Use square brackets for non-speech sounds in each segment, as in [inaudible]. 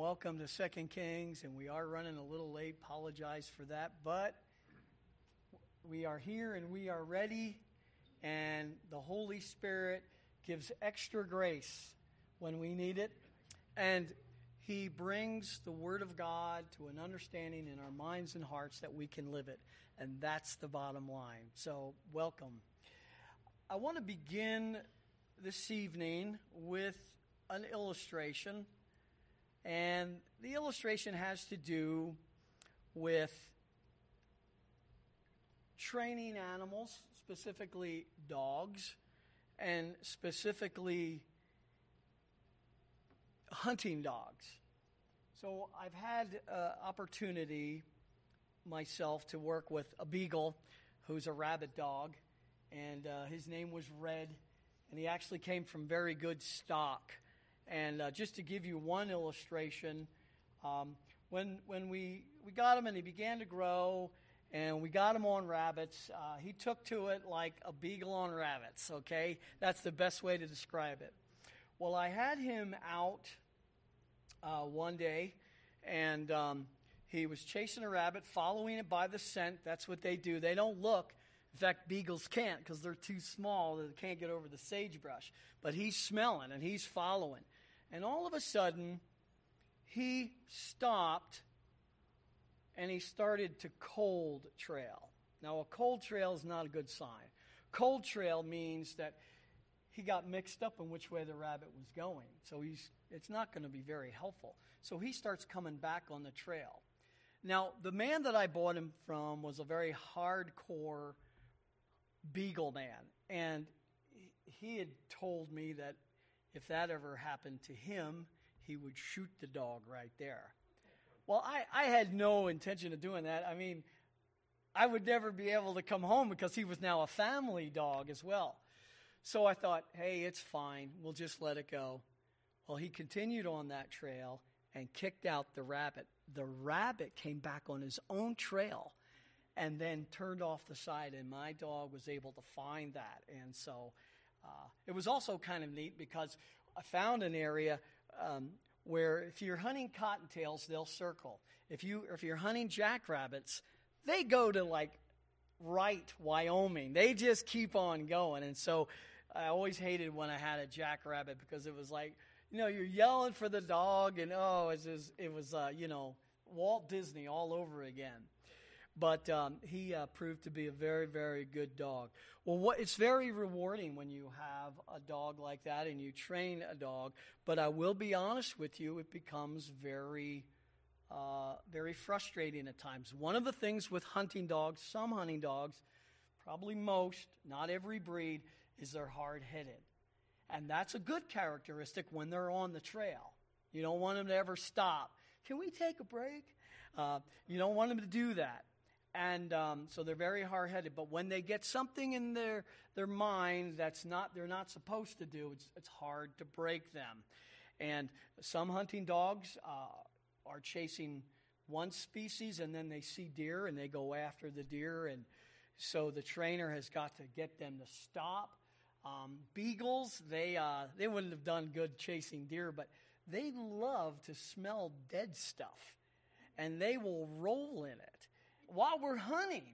welcome to Second Kings. And we are running a little late. Apologize for that. But we are here and we are ready. And the Holy Spirit gives extra grace when we need it. And He brings the Word of God to an understanding in our minds and hearts that we can live it. And that's the bottom line. So, welcome. I want to begin this evening with an illustration. And the illustration has to do with training animals, specifically dogs, and specifically hunting dogs. So I've had uh, opportunity myself to work with a beagle who's a rabbit dog, and uh, his name was Red, and he actually came from very good stock. And uh, just to give you one illustration, um, when, when we, we got him and he began to grow, and we got him on rabbits, uh, he took to it like a beagle on rabbits, okay? That's the best way to describe it. Well, I had him out uh, one day, and um, he was chasing a rabbit, following it by the scent. That's what they do. They don't look. In fact, beagles can't because they're too small. They can't get over the sagebrush. But he's smelling and he's following. And all of a sudden, he stopped and he started to cold trail. Now, a cold trail is not a good sign. Cold trail means that he got mixed up in which way the rabbit was going. So he's, it's not going to be very helpful. So he starts coming back on the trail. Now, the man that I bought him from was a very hardcore beagle man. And he had told me that if that ever happened to him, he would shoot the dog right there. Well, I, I had no intention of doing that. I mean, I would never be able to come home because he was now a family dog as well. So I thought, hey, it's fine. We'll just let it go. Well, he continued on that trail and kicked out the rabbit. The rabbit came back on his own trail and then turned off the side, and my dog was able to find that. And so uh, it was also kind of neat because I found an area um, where if you're hunting cottontails, they'll circle. If you if you're hunting jackrabbits, they go to like right Wyoming. They just keep on going. And so I always hated when I had a jackrabbit because it was like, you know, you're yelling for the dog, and oh, it was, it was uh, you know, Walt Disney all over again. But um, he uh, proved to be a very, very good dog. Well, what, it's very rewarding when you have a dog like that and you train a dog. But I will be honest with you, it becomes very, uh, very frustrating at times. One of the things with hunting dogs, some hunting dogs, probably most, not every breed, is they're hard headed. And that's a good characteristic when they're on the trail. You don't want them to ever stop. Can we take a break? Uh, you don't want them to do that and um, so they're very hard-headed. But when they get something in their their mind that's not they're not supposed to do, it's it's hard to break them. And some hunting dogs uh, are chasing one species, and then they see deer and they go after the deer, and so the trainer has got to get them to stop. Um, beagles, they uh, they wouldn't have done good chasing deer, but they love to smell dead stuff, and they will roll in it while we're hunting.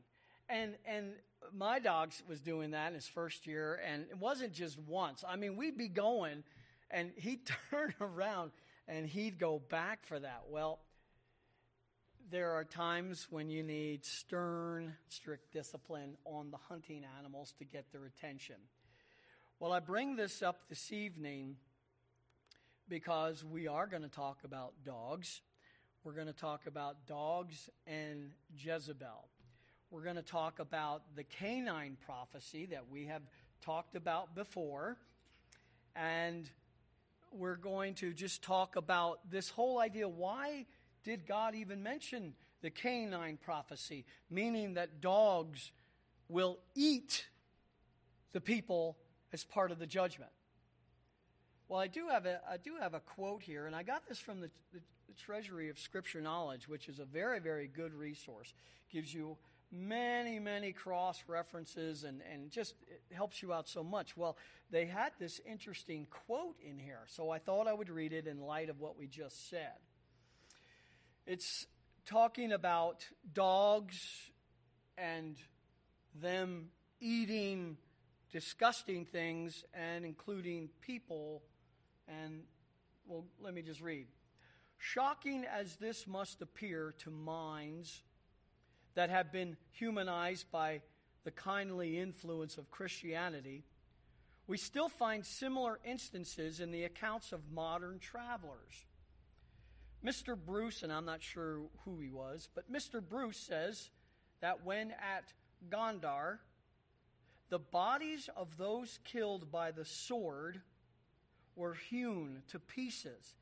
And, and my dog was doing that in his first year, and it wasn't just once. I mean, we'd be going, and [laughs] he'd turn around and he'd go back for that. Well, there are times when you need stern, strict discipline on the hunting animals to get their attention. Well, I bring this up this evening because we are going to talk about dogs. We're going to talk about dogs and Jezebel. We're going to talk about the canine prophecy that we have talked about before. And we're going to just talk about this whole idea why did God even mention the canine prophecy? Meaning that dogs will eat the people as part of the judgment. Well, I do have a, I do have a quote here, and I got this from the, the, the Treasury of Scripture Knowledge, which is a very, very good resource. Gives you many, many cross references and, and just helps you out so much. Well, they had this interesting quote in here, so I thought I would read it in light of what we just said. It's talking about dogs and them eating disgusting things and including people. And, well, let me just read. Shocking as this must appear to minds that have been humanized by the kindly influence of Christianity, we still find similar instances in the accounts of modern travelers. Mr. Bruce, and I'm not sure who he was, but Mr. Bruce says that when at Gondar, the bodies of those killed by the sword were hewn to pieces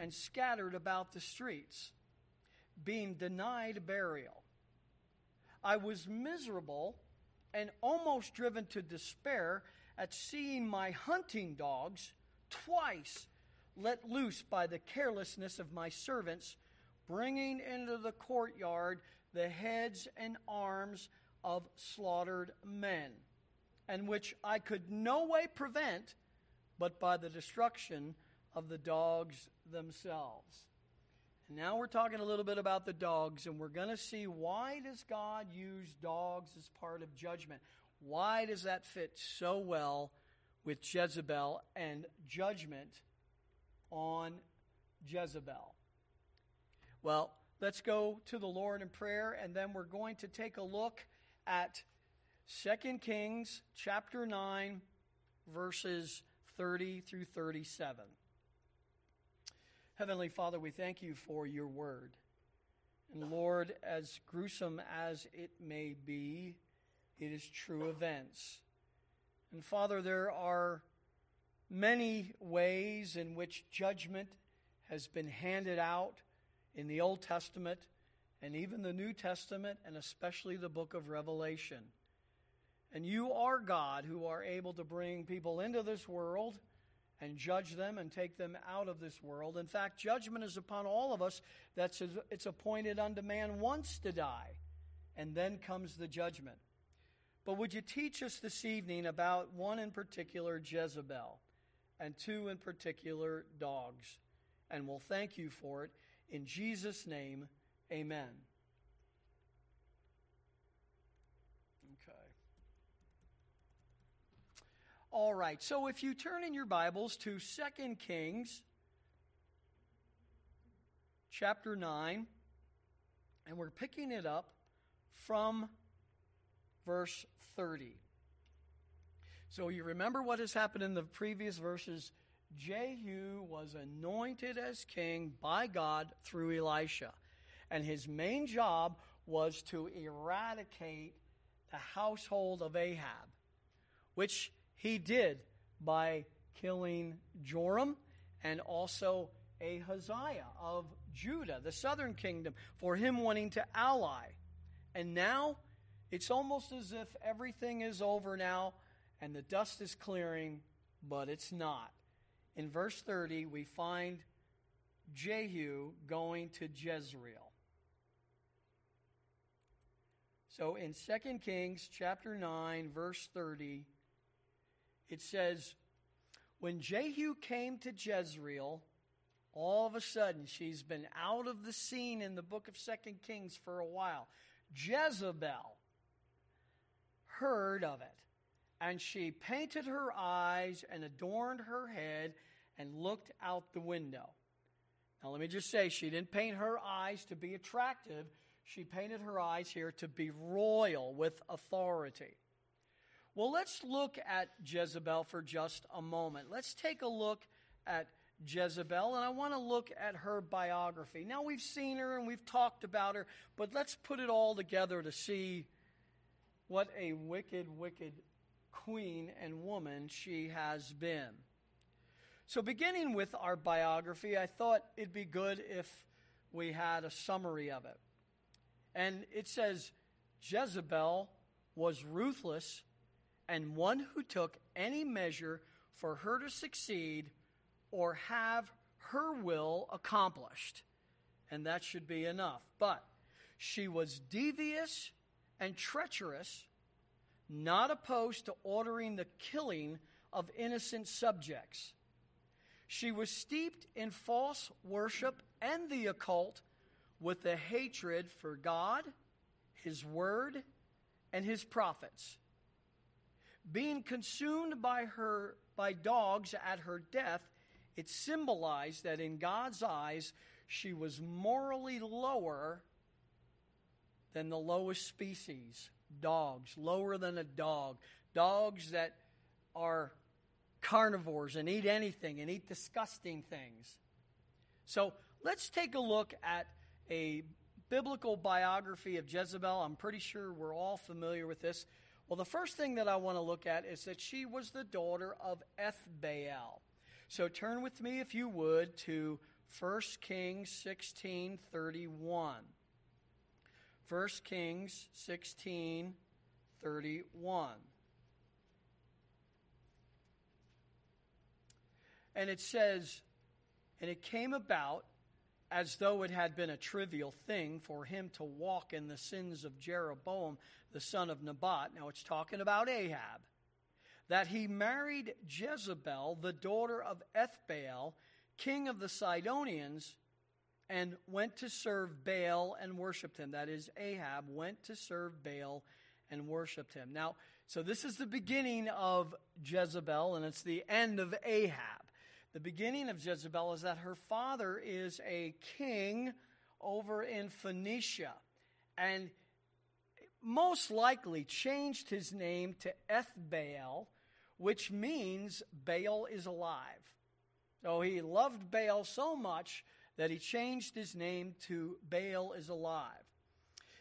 and scattered about the streets, being denied burial. I was miserable and almost driven to despair at seeing my hunting dogs twice let loose by the carelessness of my servants, bringing into the courtyard the heads and arms of slaughtered men, and which I could no way prevent but by the destruction of the dogs themselves. And now we're talking a little bit about the dogs, and we're going to see why does God use dogs as part of judgment? Why does that fit so well with Jezebel and judgment on Jezebel? Well, let's go to the Lord in prayer, and then we're going to take a look at 2 Kings chapter 9, verses 30 through 37. Heavenly Father, we thank you for your word. And Lord, as gruesome as it may be, it is true events. And Father, there are many ways in which judgment has been handed out in the Old Testament and even the New Testament, and especially the book of Revelation. And you are God who are able to bring people into this world and judge them and take them out of this world. In fact, judgment is upon all of us. That's it's appointed unto man once to die, and then comes the judgment. But would you teach us this evening about one in particular, Jezebel, and two in particular, dogs? And we'll thank you for it. In Jesus' name, amen. Okay. All right, so if you turn in your Bibles to 2 Kings chapter 9, and we're picking it up from verse 30. So you remember what has happened in the previous verses. Jehu was anointed as king by God through Elisha. And his main job was to eradicate the household of Ahab, which he did by killing Joram and also Ahaziah of Judah, the southern kingdom, for him wanting to ally. And now it's almost as if everything is over now and the dust is clearing, but it's not. In verse 30, we find Jehu going to Jezreel. So in 2 Kings chapter 9 verse 30 it says when Jehu came to Jezreel all of a sudden she's been out of the scene in the book of 2 Kings for a while Jezebel heard of it. And she painted her eyes and adorned her head and looked out the window. Now, let me just say, she didn't paint her eyes to be attractive. She painted her eyes here to be royal with authority. Well, let's look at Jezebel for just a moment. Let's take a look at Jezebel, and I want to look at her biography. Now, we've seen her and we've talked about her, but let's put it all together to see what a wicked, wicked queen and woman she has been. So, beginning with our biography, I thought it'd be good if we had a summary of it. And it says Jezebel was ruthless and one who took any measure for her to succeed or have her will accomplished. And that should be enough. But she was devious and treacherous, not opposed to ordering the killing of innocent subjects. She was steeped in false worship and the occult, with a hatred for God, His Word, and His prophets. Being consumed by her by dogs at her death, it symbolized that in God's eyes she was morally lower than the lowest species, dogs, lower than a dog. Dogs that are carnivores and eat anything and eat disgusting things. So let's take a look at a biblical biography of Jezebel. I'm pretty sure we're all familiar with this. Well, the first thing that I want to look at is that she was the daughter of Ethbaal. So turn with me, if you would, to 1 Kings 16 31. 1 Kings 16 31. And it says, And it came about as though it had been a trivial thing for him to walk in the sins of Jeroboam, the son of Nebat. Now it's talking about Ahab. That he married Jezebel, the daughter of Ethbaal, king of the Sidonians, and went to serve Baal and worshiped him. That is, Ahab went to serve Baal and worshiped him. Now, so this is the beginning of Jezebel, and it's the end of Ahab. The beginning of Jezebel is that her father is a king over in Phoenicia and most likely changed his name to Ethbaal, which means Baal is alive. So he loved Baal so much that he changed his name to Baal is alive.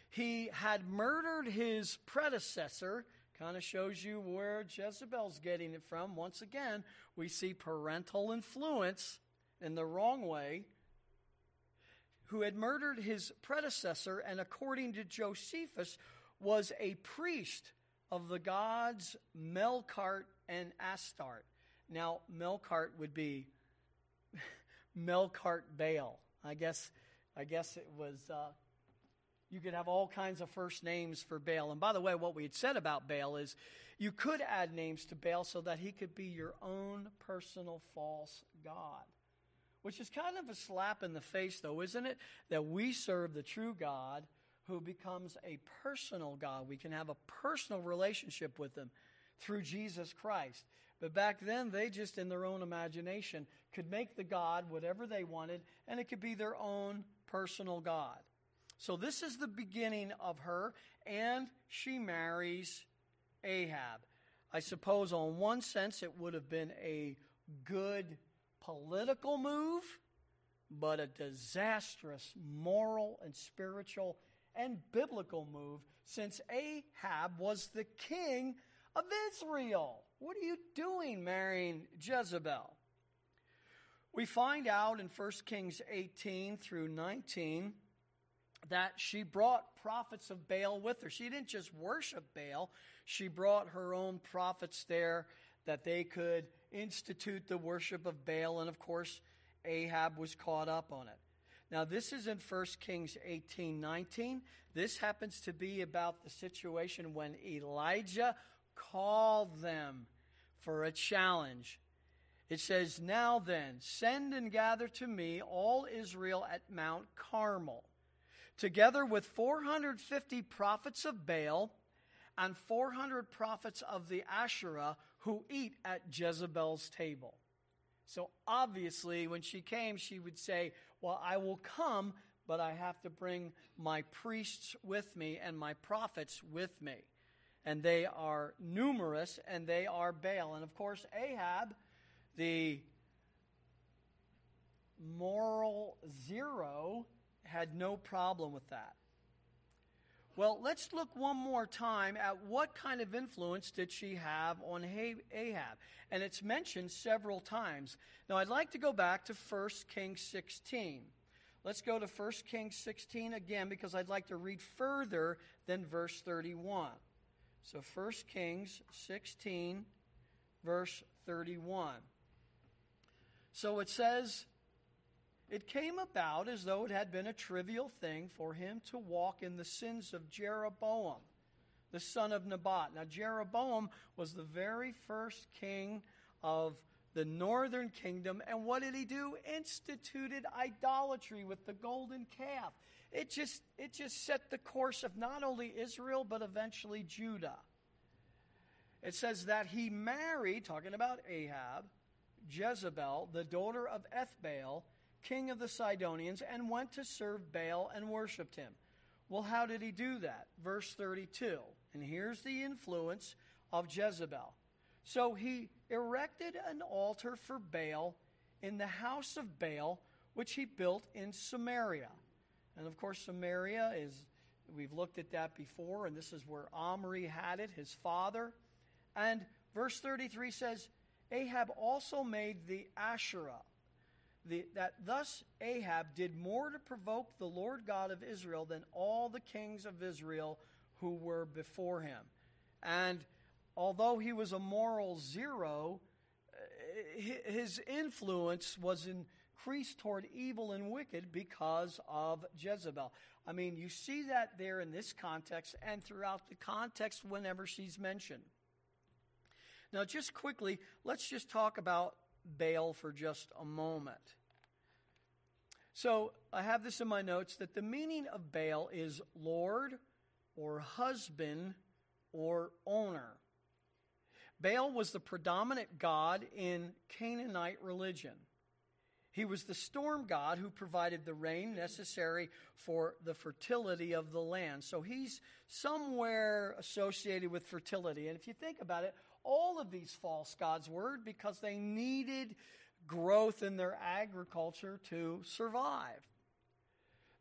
He had murdered his predecessor, Kind of shows you where Jezebel's getting it from. Once again, we see parental influence in the wrong way. Who had murdered his predecessor, and according to Josephus, was a priest of the gods Melkart and Astarte. Now, Melkart would be [laughs] Melkart Baal. I guess, I guess it was uh, you could have all kinds of first names for Baal. And by the way, what we had said about Baal is you could add names to Baal so that he could be your own personal false God. Which is kind of a slap in the face, though, isn't it? That we serve the true God who becomes a personal God. We can have a personal relationship with him through Jesus Christ. But back then, they just, in their own imagination, could make the God whatever they wanted, and it could be their own personal God. So this is the beginning of her, and she marries Ahab. I suppose, on one sense, it would have been a good political move, but a disastrous moral and spiritual and biblical move since Ahab was the king of Israel. What are you doing marrying Jezebel? We find out in 1 Kings 18 through 19 that she brought prophets of Baal with her. She didn't just worship Baal, she brought her own prophets there that they could institute the worship of Baal. And of course, Ahab was caught up on it. Now, this is in 1 Kings 18 19. This happens to be about the situation when Elijah called them for a challenge. It says, Now then, send and gather to me all Israel at Mount Carmel together with 450 prophets of Baal and 400 prophets of the Asherah who eat at Jezebel's table. So obviously, when she came, she would say, Well, I will come, but I have to bring my priests with me and my prophets with me. And they are numerous and they are Baal. And of course, Ahab, the moral zero, had no problem with that. Well, let's look one more time at what kind of influence did she have on Ahab. And it's mentioned several times. Now, I'd like to go back to 1 Kings 16. Let's go to 1 Kings 16 again because I'd like to read further than verse 31. So 1 Kings 16, verse 31. So it says, it came about as though it had been a trivial thing for him to walk in the sins of Jeroboam, the son of Nebat. Now, Jeroboam was the very first king of the northern kingdom. And what did he do? Instituted idolatry with the golden calf. It just, it just set the course of not only Israel, but eventually Judah. It says that he married, talking about Ahab, Jezebel, the daughter of Ethbaal, king of the Sidonians, and went to serve Baal and worshiped him. Well, how did he do that? Verse 32. And here's the influence of Jezebel. So he erected an altar for Baal in the house of Baal, which he built in Samaria. And of course, Samaria is, we've looked at that before, and this is where Omri had it, his father. And verse 33 says, Ahab also made the Asherah. The, that thus Ahab did more to provoke the Lord God of Israel than all the kings of Israel who were before him. And although he was a moral zero, eh, his influence was increased toward evil and wicked because of Jezebel. I mean, you see that there in this context and throughout the context whenever she's mentioned. Now, just quickly, let's just talk about Baal for just a moment. So, I have this in my notes that the meaning of Baal is Lord or husband or owner. Baal was the predominant god in Canaanite religion. He was the storm god who provided the rain necessary for the fertility of the land. So he's somewhere associated with fertility. And if you think about it, all of these false gods were because they needed growth in their agriculture to survive.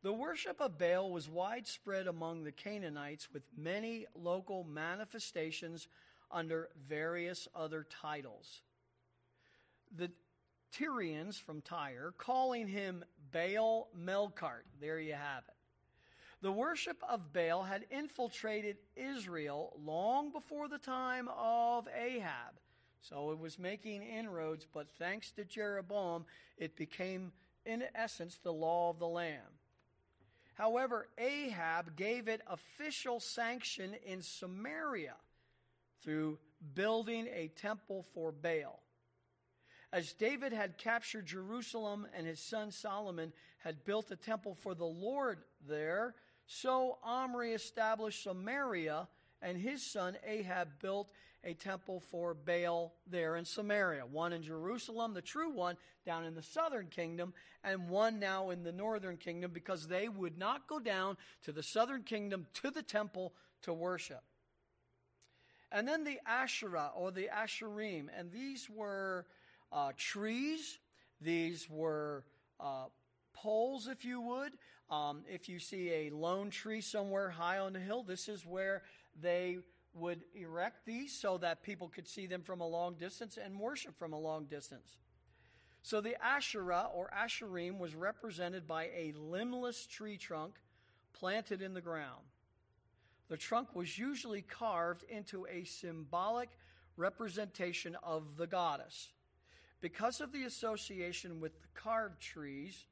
The worship of Baal was widespread among the Canaanites with many local manifestations under various other titles. The Tyrians from Tyre calling him Baal Melkart. There you have it. The worship of Baal had infiltrated Israel long before the time of Ahab. So it was making inroads, but thanks to Jeroboam, it became, in essence, the law of the land. However, Ahab gave it official sanction in Samaria through building a temple for Baal. As David had captured Jerusalem and his son Solomon had built a temple for the Lord there, so Omri established Samaria, and his son Ahab built a temple for Baal there in Samaria. One in Jerusalem, the true one, down in the southern kingdom, and one now in the northern kingdom because they would not go down to the southern kingdom to the temple to worship. And then the Asherah or the Asherim, and these were uh, trees, these were uh, poles, if you would. Um, if you see a lone tree somewhere high on the hill, this is where they would erect these so that people could see them from a long distance and worship from a long distance. So the Asherah or Asherim was represented by a limbless tree trunk planted in the ground. The trunk was usually carved into a symbolic representation of the goddess. Because of the association with the carved trees,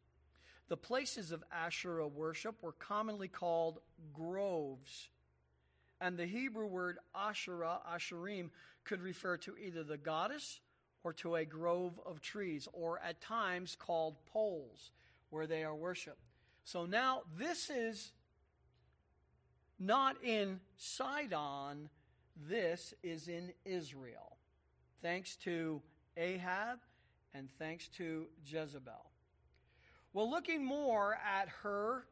the places of Asherah worship were commonly called groves. And the Hebrew word Asherah, Asherim, could refer to either the goddess or to a grove of trees, or at times called poles, where they are worshiped. So now this is not in Sidon, this is in Israel, thanks to Ahab and thanks to Jezebel. Well, looking more at her,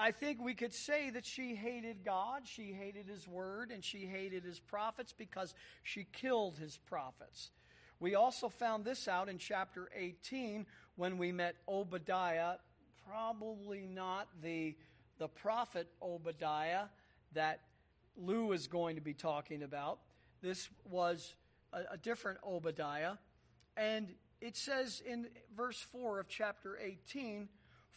I think we could say that she hated God, she hated His Word, and she hated His prophets because she killed His prophets. We also found this out in chapter 18 when we met Obadiah, probably not the, the prophet Obadiah that Lou is going to be talking about. This was a, a different Obadiah. And it says in verse 4 of chapter 18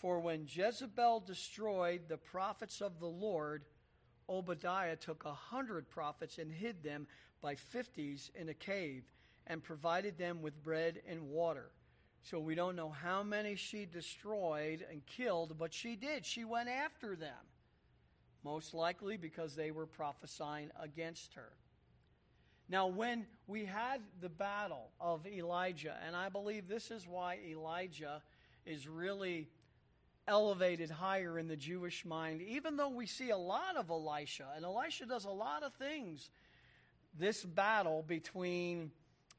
For when Jezebel destroyed the prophets of the Lord, Obadiah took a hundred prophets and hid them by fifties in a cave and provided them with bread and water. So we don't know how many she destroyed and killed, but she did. She went after them, most likely because they were prophesying against her. Now, when we had the battle of Elijah, and I believe this is why Elijah is really elevated higher in the Jewish mind, even though we see a lot of Elisha, and Elisha does a lot of things. This battle between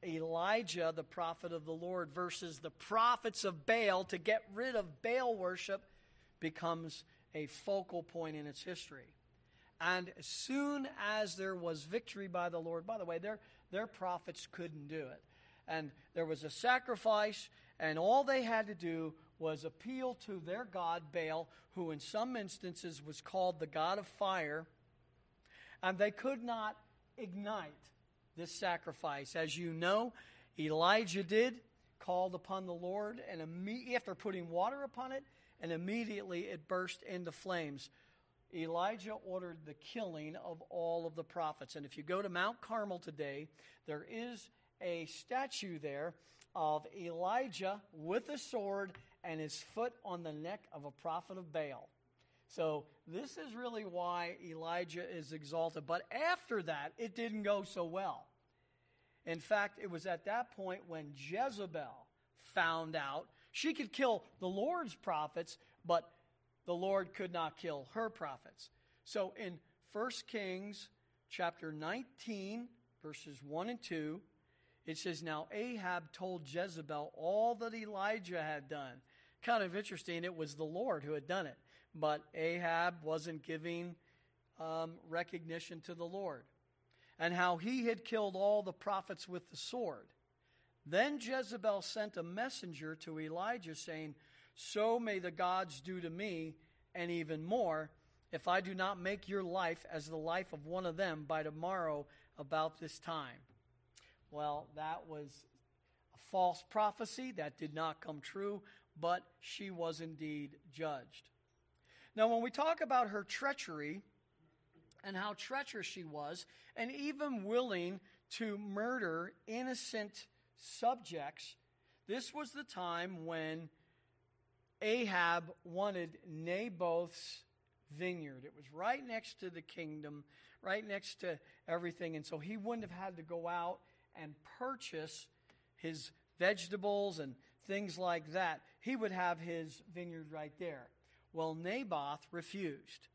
Elijah, the prophet of the Lord, versus the prophets of Baal to get rid of Baal worship becomes a focal point in its history. And as soon as there was victory by the Lord, by the way, their, their prophets couldn't do it. And there was a sacrifice, and all they had to do was appeal to their god Baal, who in some instances was called the god of fire, and they could not ignite this sacrifice. As you know, Elijah did, called upon the Lord, and immediately after putting water upon it, and immediately it burst into flames. Elijah ordered the killing of all of the prophets. And if you go to Mount Carmel today, there is a statue there of Elijah with a sword and his foot on the neck of a prophet of Baal. So this is really why Elijah is exalted. But after that, it didn't go so well. In fact, it was at that point when Jezebel found out she could kill the Lord's prophets, but the Lord could not kill her prophets. So in 1 Kings chapter 19, verses 1 and 2, it says, Now Ahab told Jezebel all that Elijah had done. Kind of interesting, it was the Lord who had done it, but Ahab wasn't giving um, recognition to the Lord. And how he had killed all the prophets with the sword. Then Jezebel sent a messenger to Elijah, saying, So may the gods do to me, and even more, if I do not make your life as the life of one of them by tomorrow about this time. Well, that was a false prophecy. That did not come true, but she was indeed judged. Now, when we talk about her treachery and how treacherous she was, and even willing to murder innocent subjects, this was the time when Ahab wanted Naboth's vineyard. It was right next to the kingdom, right next to everything. And so he wouldn't have had to go out and purchase his vegetables and things like that. He would have his vineyard right there. Well, Naboth refused.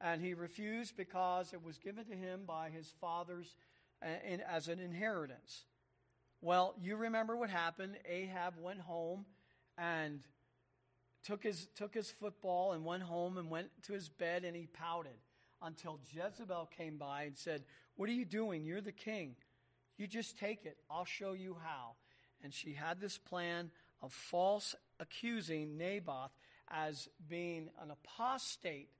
And he refused because it was given to him by his fathers uh, as an inheritance. Well, you remember what happened. Ahab went home and took his, took his football and went home and went to his bed and he pouted until Jezebel came by and said, What are you doing? You're the king. You just take it. I'll show you how. And she had this plan of false accusing Naboth as being an apostate,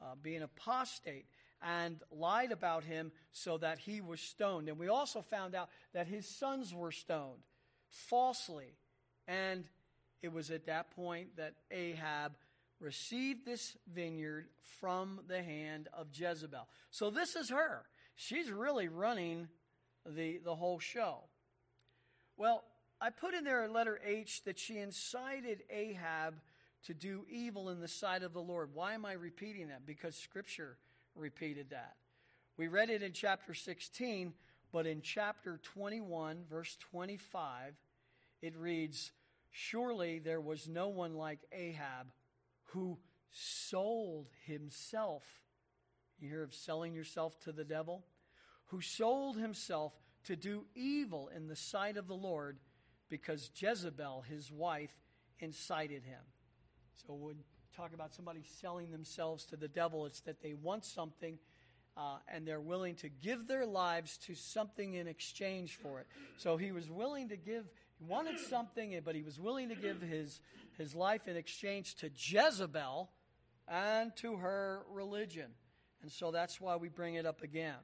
uh, being apostate and lied about him so that he was stoned. And we also found out that his sons were stoned falsely. And it was at that point that Ahab received this vineyard from the hand of Jezebel. So this is her. She's really running the, the whole show. Well, I put in there a letter H that she incited Ahab to do evil in the sight of the Lord. Why am I repeating that? Because Scripture repeated that. We read it in chapter 16, but in chapter 21, verse 25, it reads Surely there was no one like Ahab who sold himself. You hear of selling yourself to the devil? Who sold himself to do evil in the sight of the Lord because Jezebel, his wife, incited him. So when we talk about somebody selling themselves to the devil. It's that they want something uh, and they're willing to give their lives to something in exchange for it. So he was willing to give, he wanted something, but he was willing to give his, his life in exchange to Jezebel and to her religion. And so that's why we bring it up again.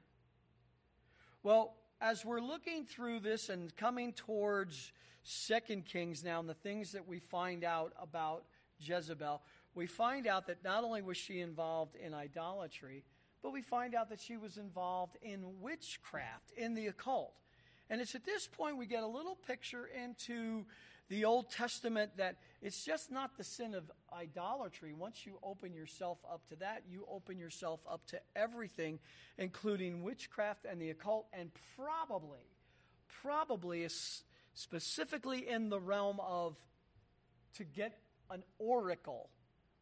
Well, as we're looking through this and coming towards Second Kings now and the things that we find out about Jezebel, we find out that not only was she involved in idolatry, but we find out that she was involved in witchcraft, in the occult. And it's at this point we get a little picture into the Old Testament that it's just not the sin of idolatry. Once you open yourself up to that, you open yourself up to everything, including witchcraft and the occult, and probably, probably specifically in the realm of to get an oracle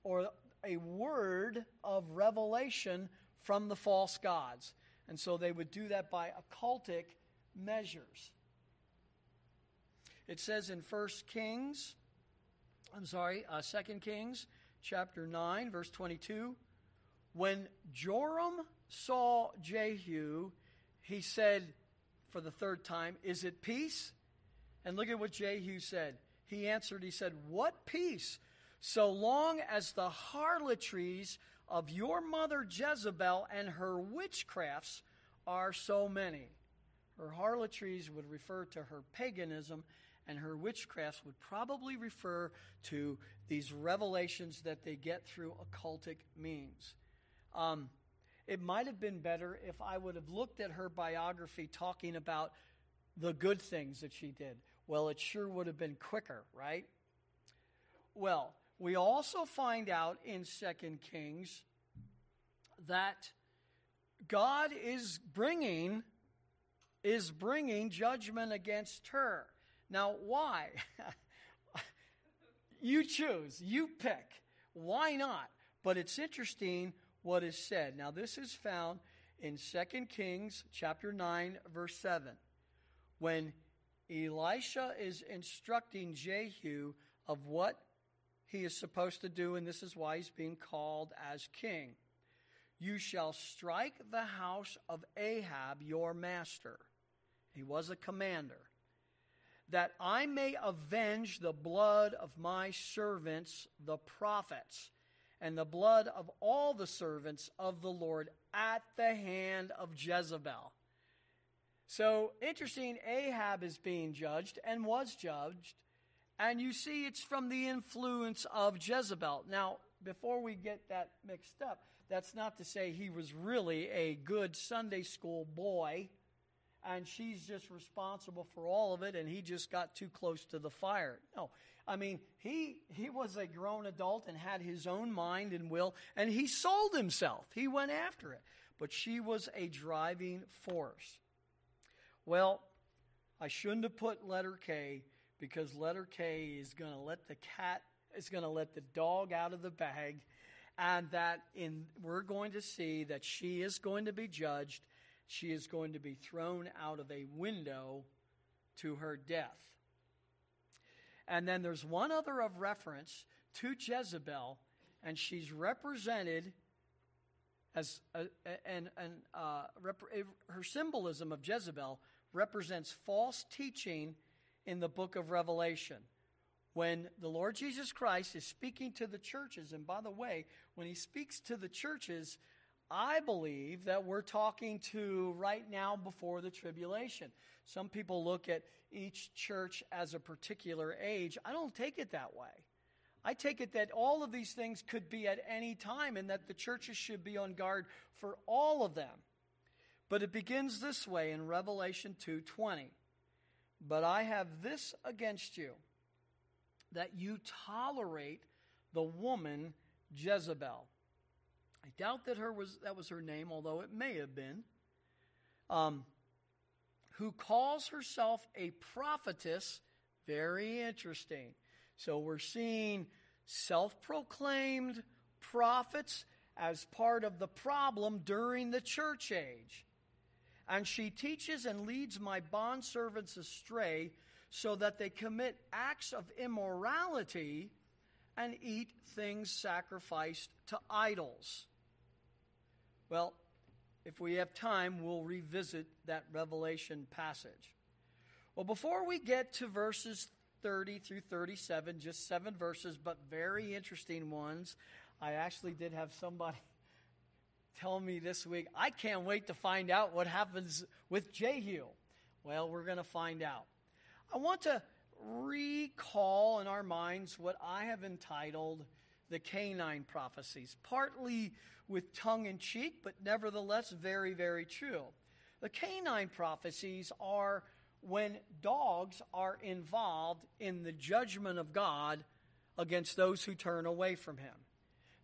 or a word of revelation from the false gods. And so they would do that by occultic measures. It says in 1 Kings, I'm sorry, uh, 2 Kings chapter 9, verse 22, when Joram saw Jehu, he said for the third time, Is it peace? And look at what Jehu said. He answered, He said, What peace? So long as the harlotries of your mother Jezebel and her witchcrafts are so many. Her harlotries would refer to her paganism, and her witchcrafts would probably refer to these revelations that they get through occultic means. Um, it might have been better if I would have looked at her biography talking about the good things that she did. Well, it sure would have been quicker, right? Well, we also find out in Second Kings that God is bringing is bringing judgment against her. Now, why? [laughs] you choose, you pick. Why not? But it's interesting what is said. Now, this is found in 2 Kings chapter 9 verse 7. When Elisha is instructing Jehu of what he is supposed to do, and this is why he's being called as king. You shall strike the house of Ahab, your master. He was a commander. That I may avenge the blood of my servants, the prophets, and the blood of all the servants of the Lord at the hand of Jezebel. So, interesting, Ahab is being judged and was judged. And you see, it's from the influence of Jezebel. Now, before we get that mixed up, that's not to say he was really a good Sunday school boy and she's just responsible for all of it and he just got too close to the fire. No. I mean, he he was a grown adult and had his own mind and will and he sold himself. He went after it. But she was a driving force. Well, I shouldn't have put letter K because letter K is going to let the cat is going to let the dog out of the bag and that in we're going to see that she is going to be judged she is going to be thrown out of a window to her death. And then there's one other of reference to Jezebel and she's represented as and, and uh, rep, her symbolism of Jezebel represents false teaching in the book of Revelation. When the Lord Jesus Christ is speaking to the churches, and by the way, when he speaks to the churches, I believe that we're talking to right now before the tribulation. Some people look at each church as a particular age. I don't take it that way. I take it that all of these things could be at any time and that the churches should be on guard for all of them. But it begins this way in Revelation 2:20. But I have this against you that you tolerate the woman Jezebel. I doubt that her was that was her name, although it may have been. Um, who calls herself a prophetess. Very interesting. So we're seeing self-proclaimed prophets as part of the problem during the church age. And she teaches and leads my bondservants astray so that they commit acts of immorality and eat things sacrificed to idols. Well, if we have time, we'll revisit that Revelation passage. Well, before we get to verses 30 through 37, just seven verses, but very interesting ones, I actually did have somebody [laughs] tell me this week, I can't wait to find out what happens with Jehu. Well, we're going to find out. I want to recall in our minds what I have entitled the canine prophecies, partly with tongue in cheek, but nevertheless very, very true. The canine prophecies are when dogs are involved in the judgment of God against those who turn away from Him.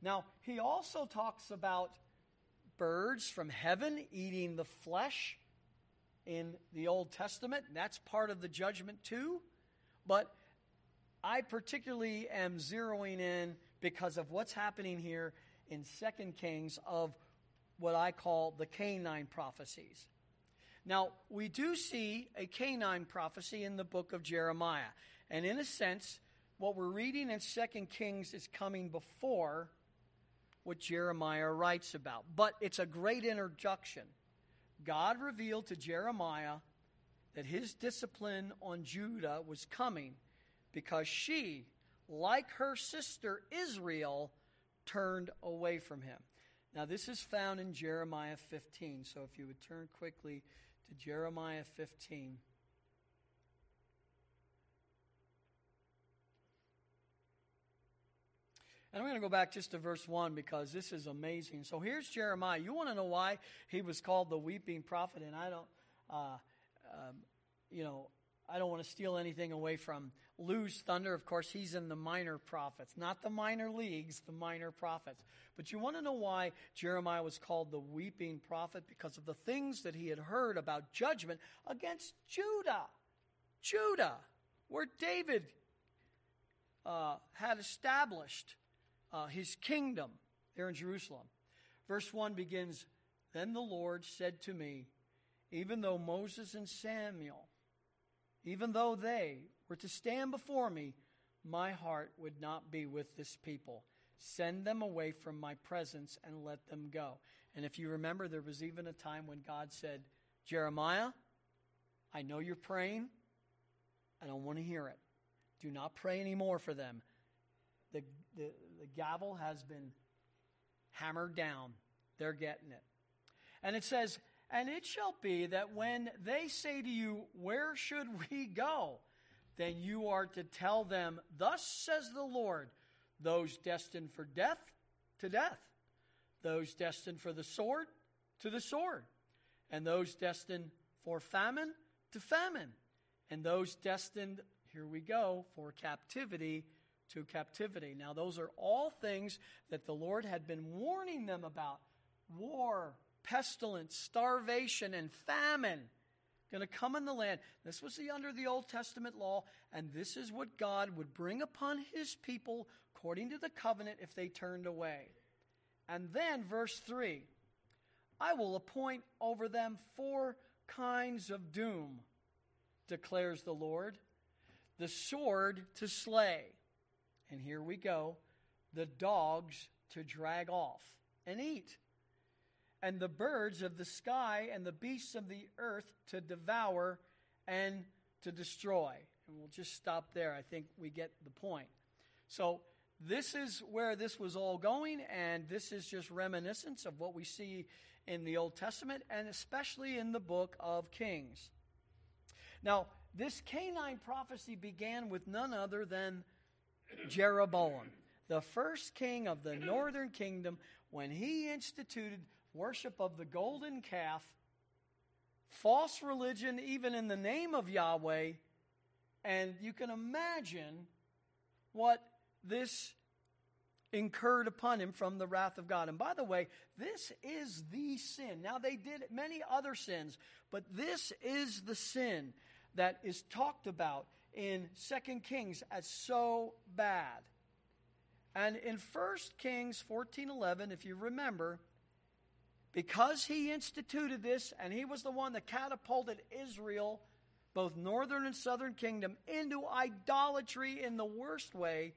Now, he also talks about birds from heaven eating the flesh in the Old Testament. That's part of the judgment too. But I particularly am zeroing in because of what's happening here in Second Kings of what I call the canine prophecies. Now, we do see a canine prophecy in the book of Jeremiah. And in a sense, what we're reading in Second Kings is coming before what Jeremiah writes about. But it's a great introduction. God revealed to Jeremiah that his discipline on Judah was coming because she, like her sister Israel, turned away from him. Now, this is found in Jeremiah 15. So if you would turn quickly to Jeremiah 15. And I'm going to go back just to verse 1 because this is amazing. So here's Jeremiah. You want to know why he was called the weeping prophet? And I don't, uh, um, you know, I don't want to steal anything away from Lou's thunder. Of course, he's in the minor prophets, not the minor leagues, the minor prophets. But you want to know why Jeremiah was called the weeping prophet? Because of the things that he had heard about judgment against Judah. Judah, where David uh, had established uh, his kingdom there in Jerusalem. Verse 1 begins Then the Lord said to me, even though Moses and Samuel, even though they were to stand before me, my heart would not be with this people. Send them away from my presence and let them go. And if you remember, there was even a time when God said, Jeremiah, I know you're praying. I don't want to hear it. Do not pray anymore for them. The, the, the gavel has been hammered down. They're getting it. And it says, And it shall be that when they say to you, Where should we go? Then you are to tell them, Thus says the Lord, those destined for death, to death, those destined for the sword, to the sword, and those destined for famine, to famine, and those destined, here we go, for captivity, to captivity. Now, those are all things that the Lord had been warning them about war, pestilence, starvation, and famine going to come in the land. This was the under the Old Testament law, and this is what God would bring upon his people according to the covenant if they turned away. And then verse 3, I will appoint over them four kinds of doom, declares the Lord. The sword to slay, and here we go, the dogs to drag off and eat, and the birds of the sky and the beasts of the earth to devour and to destroy. And we'll just stop there. I think we get the point. So, this is where this was all going, and this is just reminiscence of what we see in the Old Testament and especially in the book of Kings. Now, this canine prophecy began with none other than Jeroboam, the first king of the northern kingdom, when he instituted worship of the golden calf, false religion, even in the name of Yahweh. And you can imagine what this incurred upon him from the wrath of God. And by the way, this is the sin. Now, they did many other sins, but this is the sin that is talked about in Second Kings as so bad. And in First Kings 14:11, if you remember, because he instituted this and he was the one that catapulted Israel, both northern and southern kingdom, into idolatry in the worst way,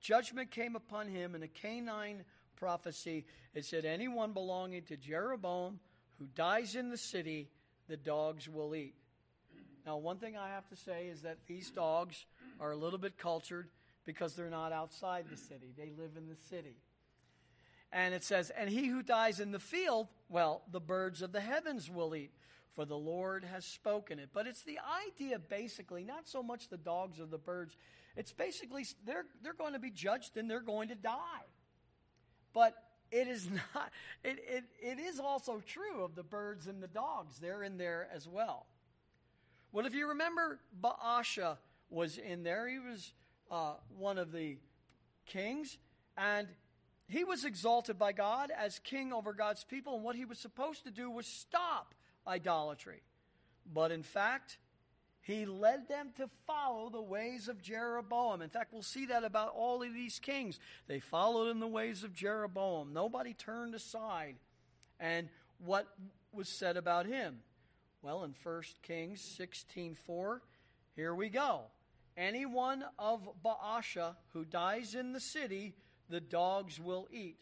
judgment came upon him in a canine prophecy. It said, Anyone belonging to Jeroboam who dies in the city, the dogs will eat. Now, one thing I have to say is that these dogs are a little bit cultured because they're not outside the city, they live in the city. And it says, And he who dies in the field, well, the birds of the heavens will eat, for the Lord has spoken it. But it's the idea, basically, not so much the dogs or the birds. It's basically they're, they're going to be judged and they're going to die. But it is [laughs] not, it, it, it is also true of the birds and the dogs. They're in there as well. Well, if you remember, Baasha was in there. He was uh, one of the kings, and he was exalted by God as king over God's people, and what he was supposed to do was stop idolatry. But in fact, he led them to follow the ways of Jeroboam. In fact, we'll see that about all of these kings. They followed in the ways of Jeroboam. Nobody turned aside. And what was said about him? Well, in 1 Kings 16:4, here we go. Anyone of Baasha who dies in the city, the dogs will eat.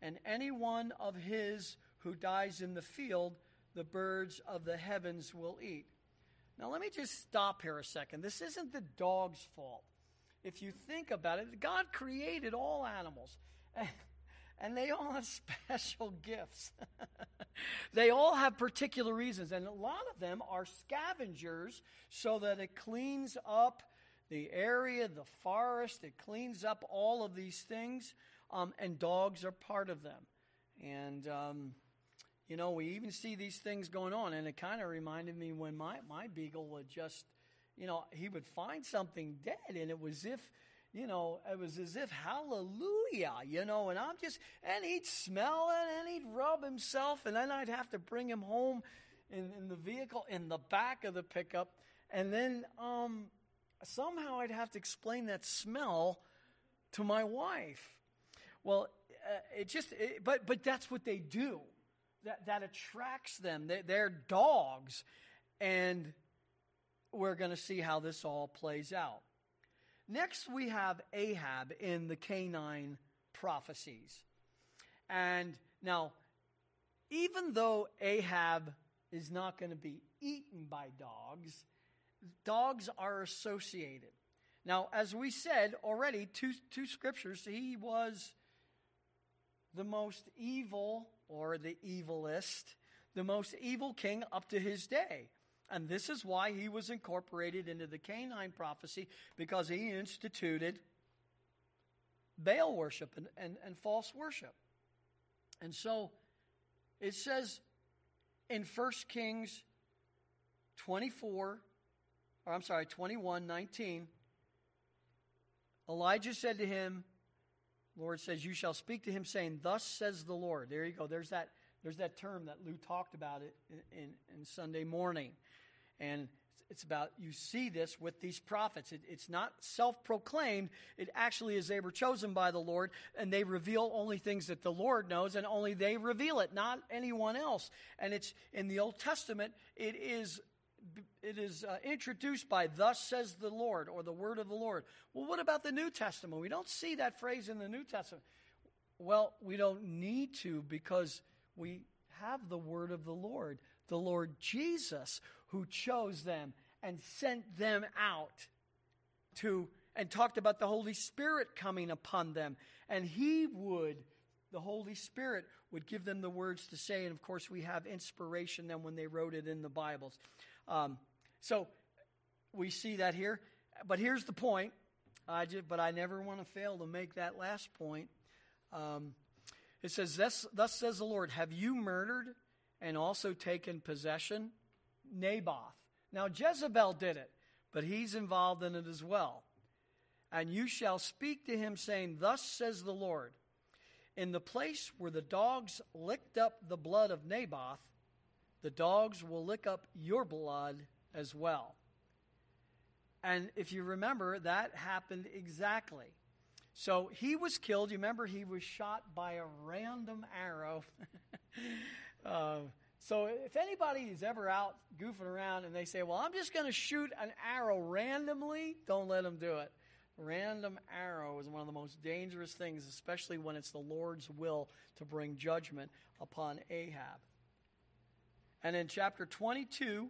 And anyone of his who dies in the field, the birds of the heavens will eat. Now, let me just stop here a second. This isn't the dog's fault. If you think about it, God created all animals, and they all have [laughs] special gifts. [laughs] they all have particular reasons, and a lot of them are scavengers so that it cleans up the area, the forest, it cleans up all of these things, um, and dogs are part of them. And um, you know, we even see these things going on, and it kind of reminded me when my, my beagle would just, you know, he would find something dead, and it was if, you know, it was as if hallelujah, you know, and I'm just, and he'd smell it, and he'd rub himself, and then I'd have to bring him home in, in the vehicle in the back of the pickup, and then um, somehow I'd have to explain that smell to my wife. Well, uh, it just, it, but but that's what they do that, that attracts them. They, they're dogs. And we're going to see how this all plays out. Next, we have Ahab in the canine prophecies. And now, even though Ahab is not going to be eaten by dogs, dogs are associated. Now, as we said already, two, two scriptures, he was the most evil or the evilest, the most evil king up to his day. And this is why he was incorporated into the canine prophecy, because he instituted Baal worship and, and, and false worship. And so it says in 1 Kings 24, or I'm sorry, 21, 19, Elijah said to him, Lord says, You shall speak to him, saying, Thus says the Lord. There you go. There's that, there's that term that Lou talked about it in, in, in Sunday morning. And it's about, you see this with these prophets. It, it's not self proclaimed, it actually is they were chosen by the Lord, and they reveal only things that the Lord knows, and only they reveal it, not anyone else. And it's in the Old Testament, it is it is uh, introduced by thus says the lord or the word of the lord. Well what about the new testament? We don't see that phrase in the new testament. Well we don't need to because we have the word of the lord the lord jesus who chose them and sent them out to and talked about the holy spirit coming upon them. And he would the holy spirit would give them the words to say. And of course we have inspiration then when they wrote it in the bibles um, so we see that here. But here's the point. I just, but I never want to fail to make that last point. Um, it says, thus, thus says the Lord, have you murdered and also taken possession? Naboth. Now, Jezebel did it, but he's involved in it as well. And you shall speak to him, saying, Thus says the Lord, in the place where the dogs licked up the blood of Naboth, the dogs will lick up your blood as well. And if you remember, that happened exactly. So he was killed. You remember he was shot by a random arrow. [laughs] uh, so if anybody is ever out goofing around and they say, Well, I'm just going to shoot an arrow randomly, don't let them do it. Random arrow is one of the most dangerous things, especially when it's the Lord's will to bring judgment upon Ahab. And in chapter 22,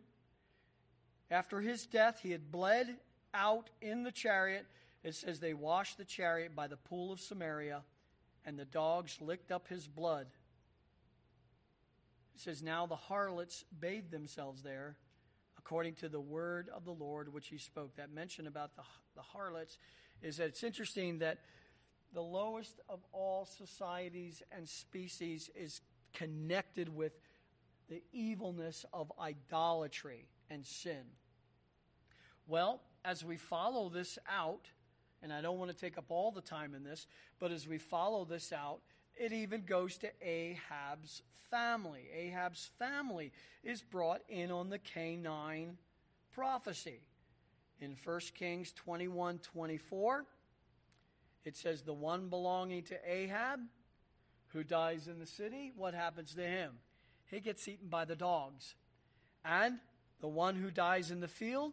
after his death, he had bled out in the chariot. It says they washed the chariot by the pool of Samaria, and the dogs licked up his blood. It says, Now the harlots bathed themselves there, according to the word of the Lord which he spoke. That mention about the, the harlots is that it's interesting that the lowest of all societies and species is connected with the evilness of idolatry and sin. Well, as we follow this out, and I don't want to take up all the time in this, but as we follow this out, it even goes to Ahab's family. Ahab's family is brought in on the K9 prophecy. In 1 Kings 21 24, it says, The one belonging to Ahab who dies in the city, what happens to him? He gets eaten by the dogs. And the one who dies in the field,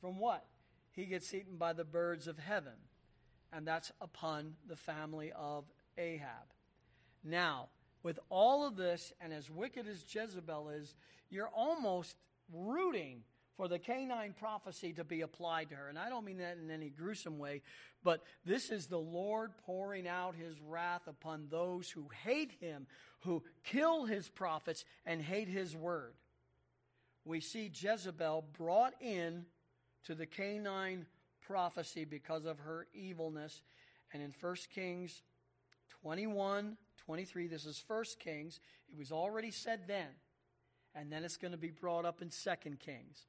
from what? He gets eaten by the birds of heaven. And that's upon the family of Ahab. Now, with all of this, and as wicked as Jezebel is, you're almost rooting for the K9 prophecy to be applied to her. And I don't mean that in any gruesome way, but this is the Lord pouring out his wrath upon those who hate him, who kill his prophets, and hate his word. We see Jezebel brought in to the K9 prophecy because of her evilness. And in 1 Kings 21, 23, this is 1 Kings. It was already said then. And then it's going to be brought up in 2 Kings.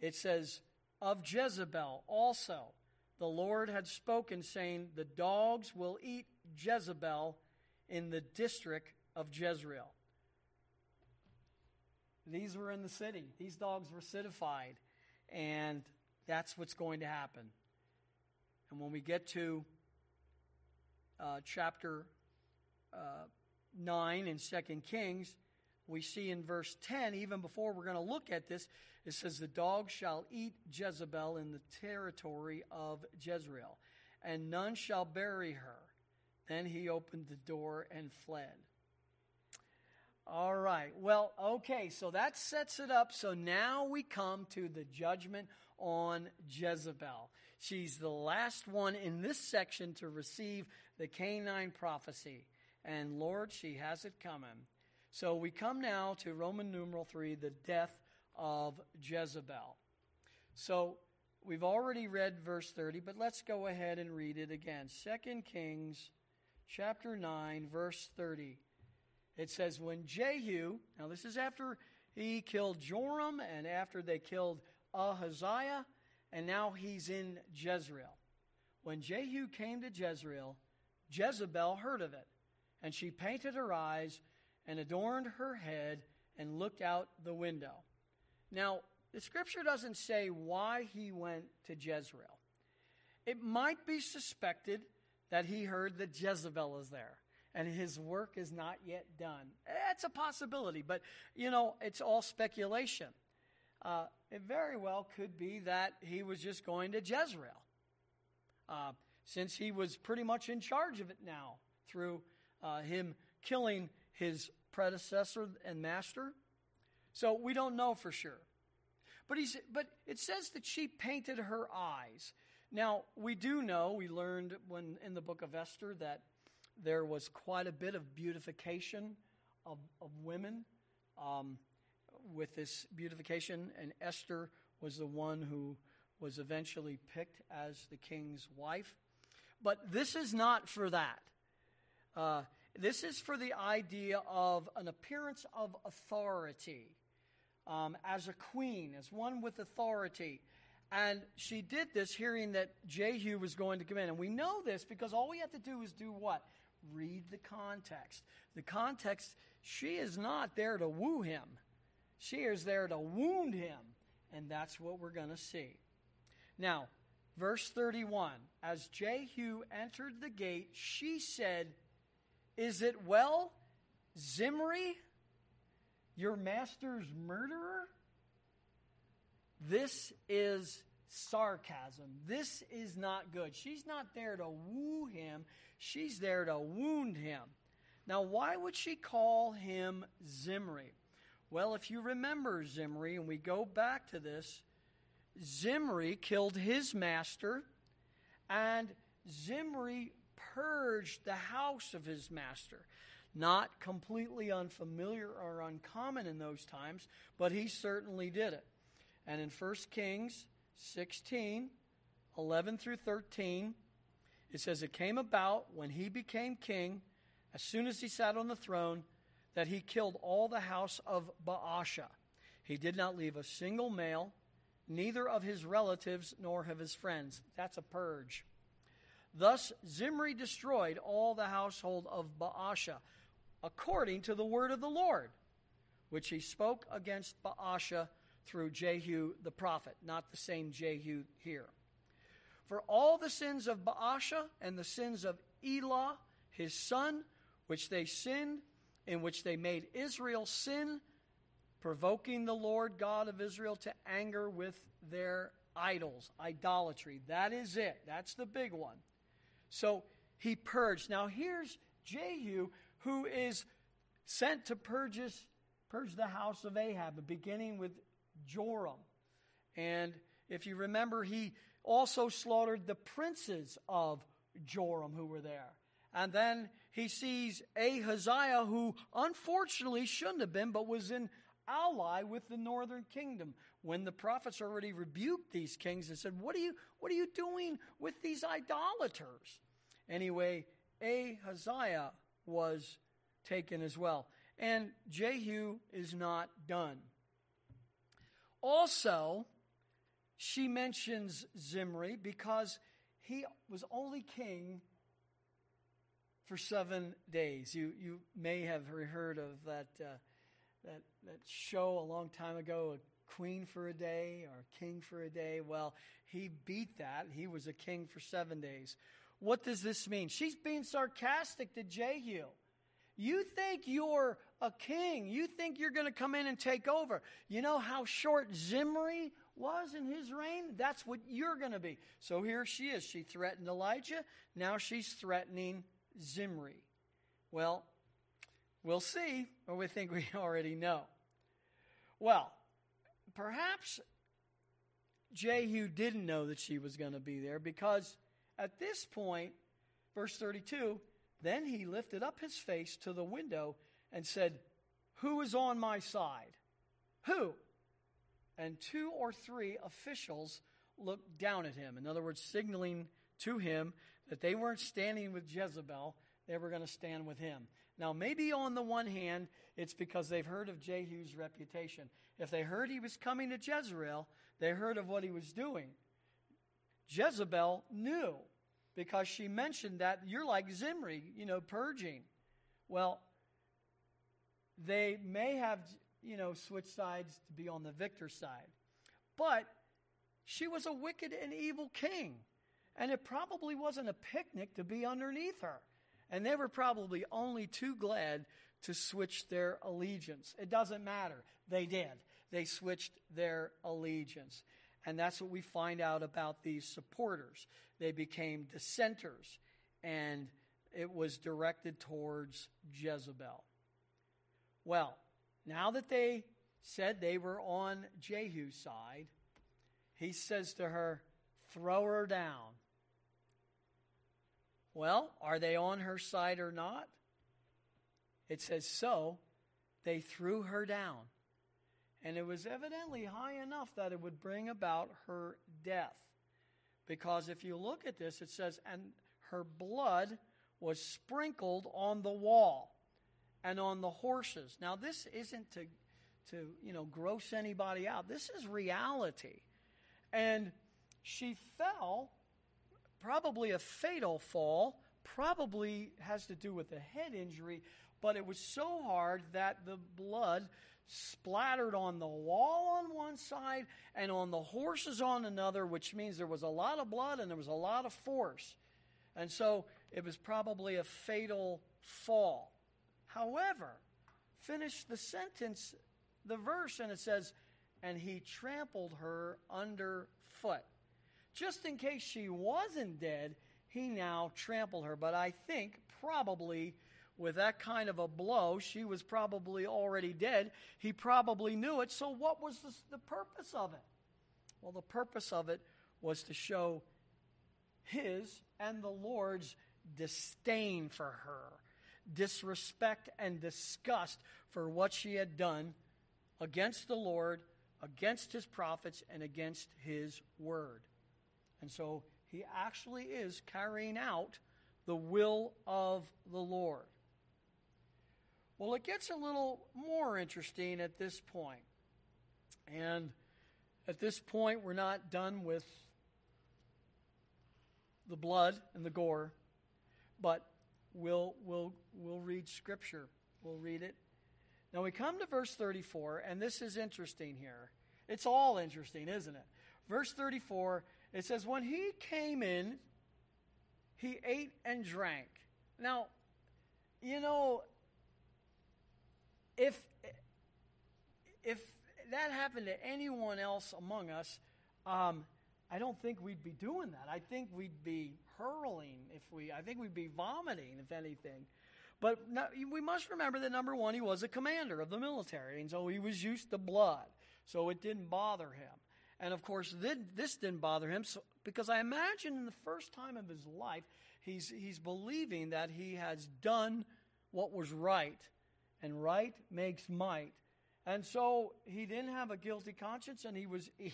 It says, Of Jezebel also the Lord had spoken, saying, The dogs will eat Jezebel in the district of Jezreel. These were in the city. These dogs were citified. And that's what's going to happen. And when we get to uh, chapter uh, 9 in 2 Kings, we see in verse 10, even before we're going to look at this, it says, The dog shall eat Jezebel in the territory of Jezreel, and none shall bury her. Then he opened the door and fled. All right. Well, okay, so that sets it up. So now we come to the judgment on Jezebel. She's the last one in this section to receive the K9 prophecy. And Lord, she has it coming. So we come now to Roman numeral 3, the death of Jezebel. So we've already read verse 30, but let's go ahead and read it again. 2 Kings chapter 9, verse 30. It says, When Jehu, now this is after he killed Joram and after they killed Ahaziah, and now he's in Jezreel. When Jehu came to Jezreel, Jezebel heard of it, and she painted her eyes and adorned her head and looked out the window. Now, the scripture doesn't say why he went to Jezreel. It might be suspected that he heard that Jezebel is there and his work is not yet done. That's a possibility, but you know, it's all speculation. Uh, it very well could be that he was just going to Jezreel, uh, since he was pretty much in charge of it now through uh, him killing his predecessor and master. So we don't know for sure. But, he's, but it says that she painted her eyes. Now, we do know, we learned when in the book of Esther that there was quite a bit of beautification of, of women um, with this beautification, and Esther was the one who was eventually picked as the king's wife. But this is not for that. Uh, this is for the idea of an appearance of authority um, as a queen, as one with authority. And she did this hearing that Jehu was going to come in. And we know this because all we have to do is do what? Read the context. The context, she is not there to woo him, she is there to wound him. And that's what we're going to see. Now, verse 31 As Jehu entered the gate, she said, Is it well, Zimri? your master's murderer? This is sarcasm. This is not good. She's not there to woo him, she's there to wound him. Now, why would she call him Zimri? Well, if you remember Zimri, and we go back to this, Zimri killed his master, and Zimri purged the house of his master not completely unfamiliar or uncommon in those times, but he certainly did it. And in 1 Kings 16, 11 through 13, it says, It came about when he became king, as soon as he sat on the throne, that he killed all the house of Baasha. He did not leave a single male, neither of his relatives nor of his friends. That's a purge. Thus Zimri destroyed all the household of Baasha, according to the word of the Lord, which he spoke against Baasha through Jehu the prophet, not the same Jehu here. For all the sins of Baasha and the sins of Elah, his son, which they sinned, in which they made Israel sin, provoking the Lord God of Israel to anger with their idols, idolatry. That is it. That's the big one. So he purged. Now here's Jehu, who is sent to purge, purge the house of Ahab, beginning with Joram. And if you remember, he also slaughtered the princes of Joram who were there. And then he sees Ahaziah, who unfortunately shouldn't have been, but was in ally with the northern kingdom when the prophets already rebuked these kings and said, What are you, what are you doing with these idolaters? Anyway, Ahaziah was taken as well. And Jehu is not done. Also, she mentions Zimri because he was only king for seven days. You, you may have heard of that. Uh, that, that show a long time ago, queen for a day or king for a day. Well, he beat that. He was a king for seven days. What does this mean? She's being sarcastic to Jehu. You think you're a king. You think you're going to come in and take over. You know how short Zimri was in his reign? That's what you're going to be. So here she is. She threatened Elijah. Now she's threatening Zimri. Well, We'll see, or we think we [laughs] already know. Well, perhaps Jehu didn't know that she was going to be there because at this point, verse 32, then he lifted up his face to the window and said, Who is on my side? Who? And two or three officials looked down at him. In other words, signaling to him that they weren't standing with Jezebel, they were going to stand with him. Now, maybe on the one hand, it's because they've heard of Jehu's reputation. If they heard he was coming to Jezreel, they heard of what he was doing. Jezebel knew because she mentioned that you're like Zimri, you know, purging. Well, they may have, you know, switched sides to be on the victor side. But she was a wicked and evil king. And it probably wasn't a picnic to be underneath her. And they were probably only too glad to switch their allegiance. It doesn't matter. They did. They switched their allegiance. And that's what we find out about these supporters. They became dissenters, and it was directed towards Jezebel. Well, now that they said they were on Jehu's side, he says to her, Throw her down. Well, are they on her side or not? It says, So they threw her down. And it was evidently high enough that it would bring about her death. Because if you look at this, it says, And her blood was sprinkled on the wall and on the horses. Now, this isn't to, to you know, gross anybody out. This is reality. And she fell probably a fatal fall, probably has to do with a head injury, but it was so hard that the blood splattered on the wall on one side and on the horses on another, which means there was a lot of blood and there was a lot of force. And so it was probably a fatal fall. However, finish the sentence, the verse, and it says, and he trampled her underfoot. Just in case she wasn't dead, he now trampled her. But I think probably with that kind of a blow, she was probably already dead. He probably knew it. So, what was the, the purpose of it? Well, the purpose of it was to show his and the Lord's disdain for her, disrespect and disgust for what she had done against the Lord, against his prophets, and against his word. And so he actually is carrying out the will of the Lord. Well, it gets a little more interesting at this point. And at this point, we're not done with the blood and the gore, but we'll, we'll, we'll read Scripture. We'll read it. Now we come to verse 34, and this is interesting here. It's all interesting, isn't it? Verse 34, it says, When he came in, he ate and drank. Now, you know, if if that happened to anyone else among us, um, I don't think we'd be doing that. I think we'd be hurling if we. I think we'd be vomiting if anything. But we must remember that number one, he was a commander of the military, and so he was used to blood, so it didn't bother him. And of course, this didn't bother him so, because I imagine in the first time of his life, he's he's believing that he has done what was right, and right makes might. And so he didn't have a guilty conscience and he was e-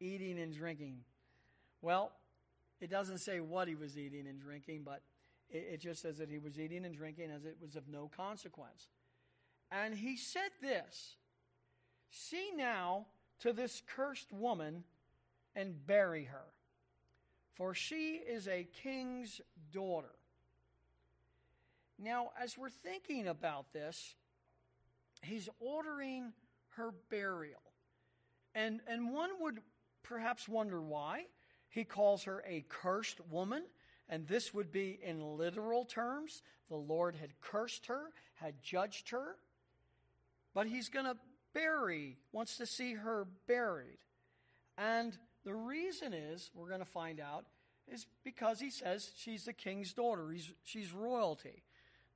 eating and drinking. Well, it doesn't say what he was eating and drinking, but it, it just says that he was eating and drinking as it was of no consequence. And he said this See now to this cursed woman and bury her, for she is a king's daughter. Now, as we're thinking about this, he's ordering her burial. And, and one would perhaps wonder why. He calls her a cursed woman, and this would be in literal terms. The Lord had cursed her, had judged her, but he's going to bury, wants to see her buried. And the reason is, we're going to find out, is because he says she's the king's daughter. He's, she's royalty.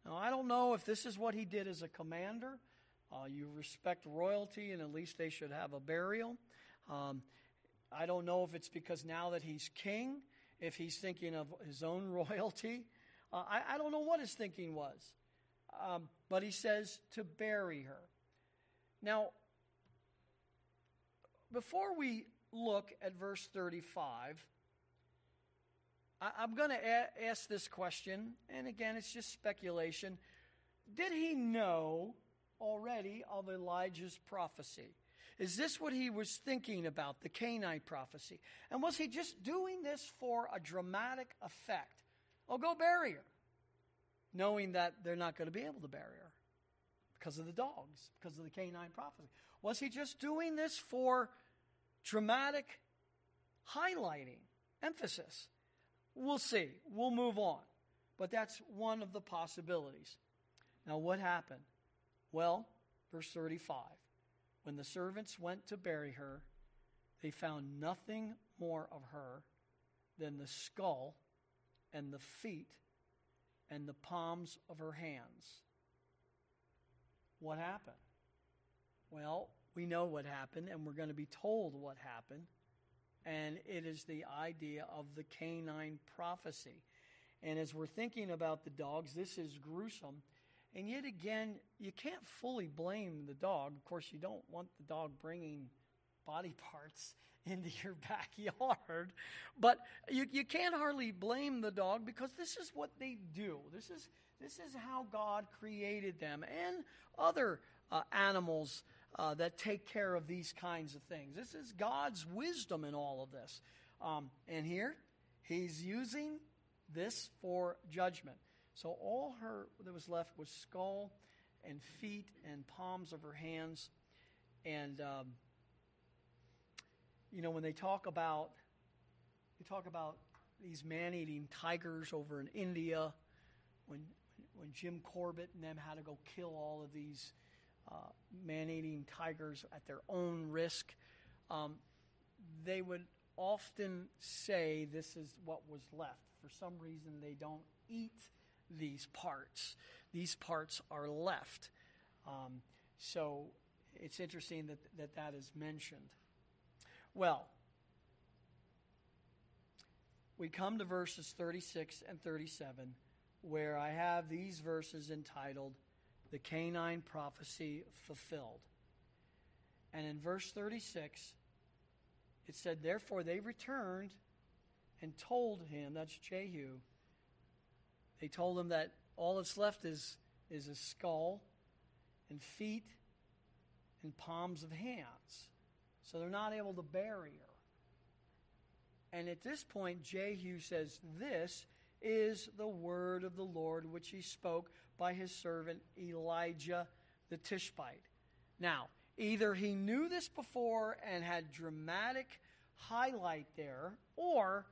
Now, I don't know if this is what he did as a commander. Uh, you respect royalty, and at least they should have a burial. Um, I don't know if it's because now that he's king, if he's thinking of his own [laughs] royalty. Uh, I, I, don't know what his thinking was. Um, but he says to bury her. Now, before we look at verse 35, I, am going to a- ask this question, and again, it's just speculation. Did he know already of Elijah's prophecy? Is this what he was thinking about, the canine prophecy? And was he just doing this for a dramatic effect? Oh, go bury her, knowing that they're not going to be able to bury her because of the dogs, because of the canine prophecy. Was he just doing this for dramatic highlighting, emphasis? We'll see. We'll move on. But that's one of the possibilities. Now, what happened? Well, verse 35 when the servants went to bury her, they found nothing more of her than the skull and the feet and the palms of her hands. What happened? Well, we know what happened, and we're going to be told what happened. And it is the idea of the canine prophecy. And as we're thinking about the dogs, this is gruesome. And yet again, you can't fully blame the dog. Of course, you don't want the dog bringing body parts [laughs] into your backyard. But you, you can't hardly blame the dog because this is what they do. This is, this is how God created them and other uh, animals uh, that take care of these kinds of things. This is God's wisdom in all of this. Um, and here, He's using this for judgment. So all her that was left was skull and feet and palms of her hands. And um, you know when they talk about they talk about these man-eating tigers over in India, when when Jim Corbett and them had to go kill all of these uh, man-eating tigers at their own risk, um, they would often say this is what was left. For some reason, they don't eat these parts. These parts are left. Um, so it's interesting that, that that is mentioned. Well, we come to verses 36 and 37, where I have these verses entitled, The Canine Prophecy Fulfilled. And in verse 36, it said, Therefore they returned and told him, that's Jehu, they told him that all that's left is, is a skull and feet and palms of hands. So they're not able to bury her. And at this point, Jehu says, This is the word of the Lord which he spoke by his servant Elijah the Tishbite. Now, either he knew this before and had dramatic highlight there, or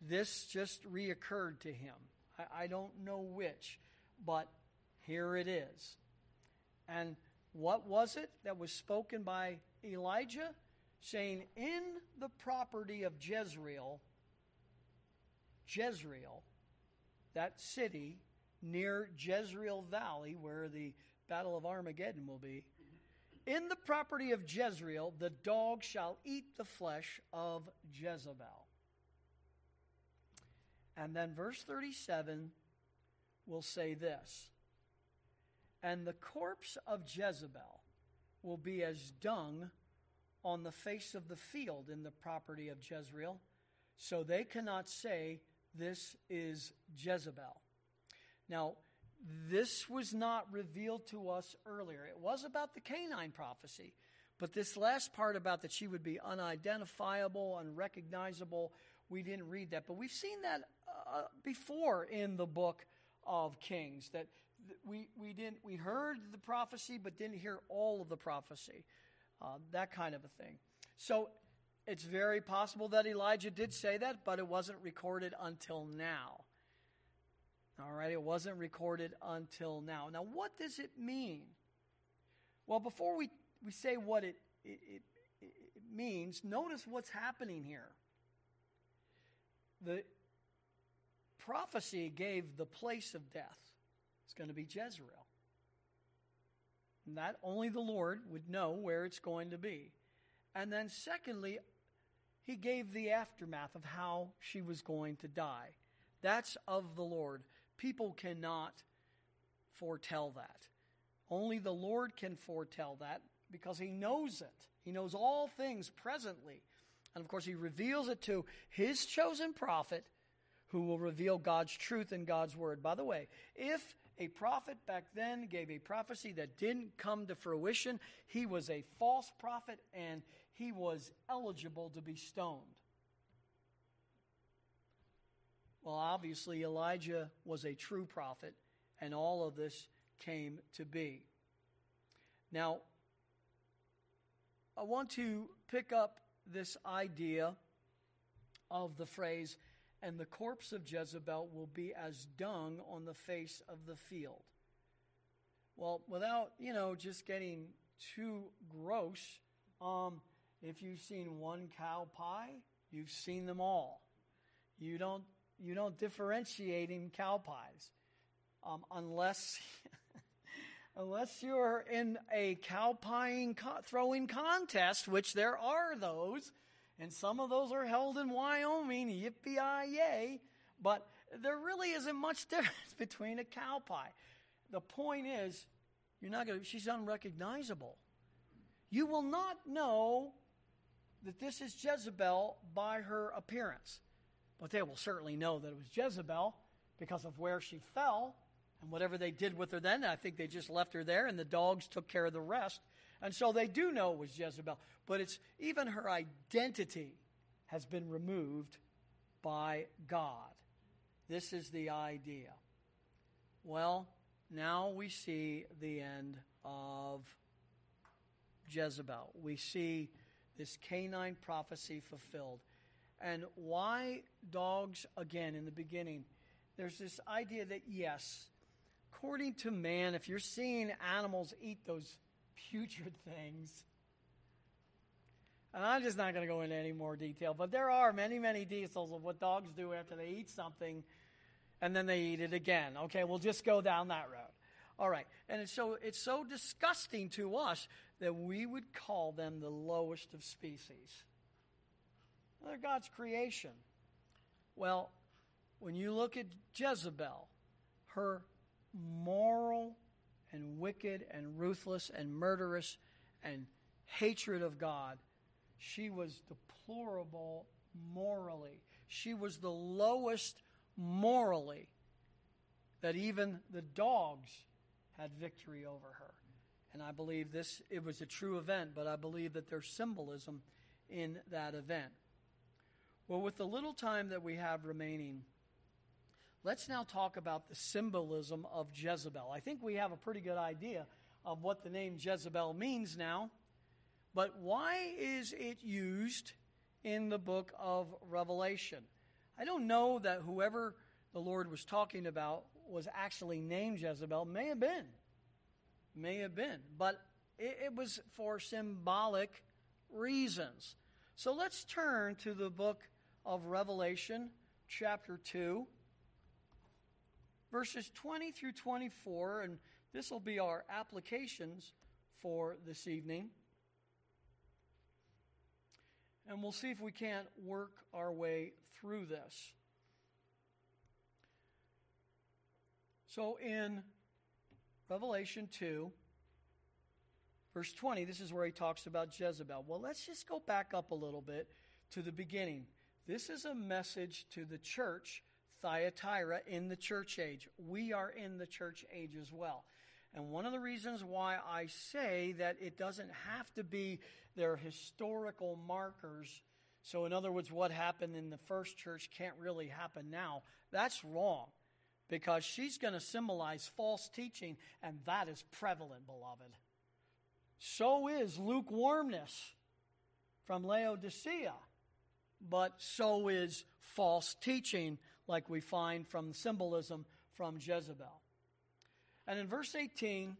this just reoccurred to him. I, I don't know which, but here it is. And what was it that was spoken by Elijah? Saying, In the property of Jezreel, Jezreel, that city near Jezreel Valley, where the Battle of Armageddon will be, in the property of Jezreel, the dog shall eat the flesh of Jezebel. And then verse 37 will say this And the corpse of Jezebel will be as dung on the face of the field in the property of Jezreel, so they cannot say, This is Jezebel. Now, this was not revealed to us earlier. It was about the canine prophecy, but this last part about that she would be unidentifiable, unrecognizable, we didn't read that. But we've seen that uh, before in the book of Kings that we, we didn't we heard the prophecy but didn't hear all of the prophecy uh, that kind of a thing so it's very possible that elijah did say that but it wasn't recorded until now all right, it wasn't recorded until now. Now, what does it mean? Well, before we, we say what it, it, it, it means, notice what's happening here. The prophecy gave the place of death. It's going to be Jezreel. And that only the Lord would know where it's going to be. And then, secondly, he gave the aftermath of how she was going to die. That's of the Lord. People cannot foretell that. Only the Lord can foretell that because He knows it. He knows all things presently. And of course, He reveals it to His chosen prophet who will reveal God's truth and God's word. By the way, if a prophet back then gave a prophecy that didn't come to fruition, he was a false prophet and he was eligible to be stoned. Well, obviously, Elijah was a true prophet, and all of this came to be. Now, I want to pick up this idea of the phrase, and the corpse of Jezebel will be as dung on the face of the field. Well, without, you know, just getting too gross, um, if you've seen one cow pie, you've seen them all. You don't you don't differentiate in cow pies um, unless [laughs] unless you're in a cow pieing co- throwing contest, which there are those, and some of those are held in Wyoming. Yippee yay! But there really isn't much [laughs] difference between a cow pie. The point is, you're not going. She's unrecognizable. You will not know that this is Jezebel by her appearance. But they will certainly know that it was Jezebel because of where she fell and whatever they did with her then. I think they just left her there and the dogs took care of the rest. And so they do know it was Jezebel. But it's even her identity has been removed by God. This is the idea. Well, now we see the end of Jezebel. We see this canine prophecy fulfilled. And why dogs, again, in the beginning, there's this idea that, yes, according to man, if you're seeing animals eat those putrid things, and I'm just not going to go into any more detail, but there are many, many details of what dogs do after they eat something and then they eat it again. Okay, we'll just go down that road. All right. And it's so it's so disgusting to us that we would call them the lowest of species. They're God's creation. Well, when you look at Jezebel, her moral and wicked and ruthless and murderous and hatred of God, she was deplorable morally. She was the lowest morally that even the dogs had victory over her. And I believe this it was a true event, but I believe that there's symbolism in that event. Well, with the little time that we have remaining, let's now talk about the symbolism of Jezebel. I think we have a pretty good idea of what the name Jezebel means now, but why is it used in the book of Revelation? I don't know that whoever the Lord was talking about was actually named Jezebel. May have been. May have been. But it, it was for symbolic reasons. So let's turn to the book of Revelation, chapter 2, verses 20 through 24, and this will be our applications for this evening. And we'll see if we can't work our way through this. So in Revelation 2, verse 20, this is where he talks about Jezebel. Well, let's just go back up a little bit to the beginning. This is a message to the church, Thyatira, in the church age. We are in the church age as well. And one of the reasons why I say that it doesn't have to be their historical markers. So, in other words, what happened in the first church can't really happen now. That's wrong because she's going to symbolize false teaching, and that is prevalent, beloved. So is lukewarmness from Laodicea but so is false teaching, like we find from symbolism from Jezebel. And in verse 18,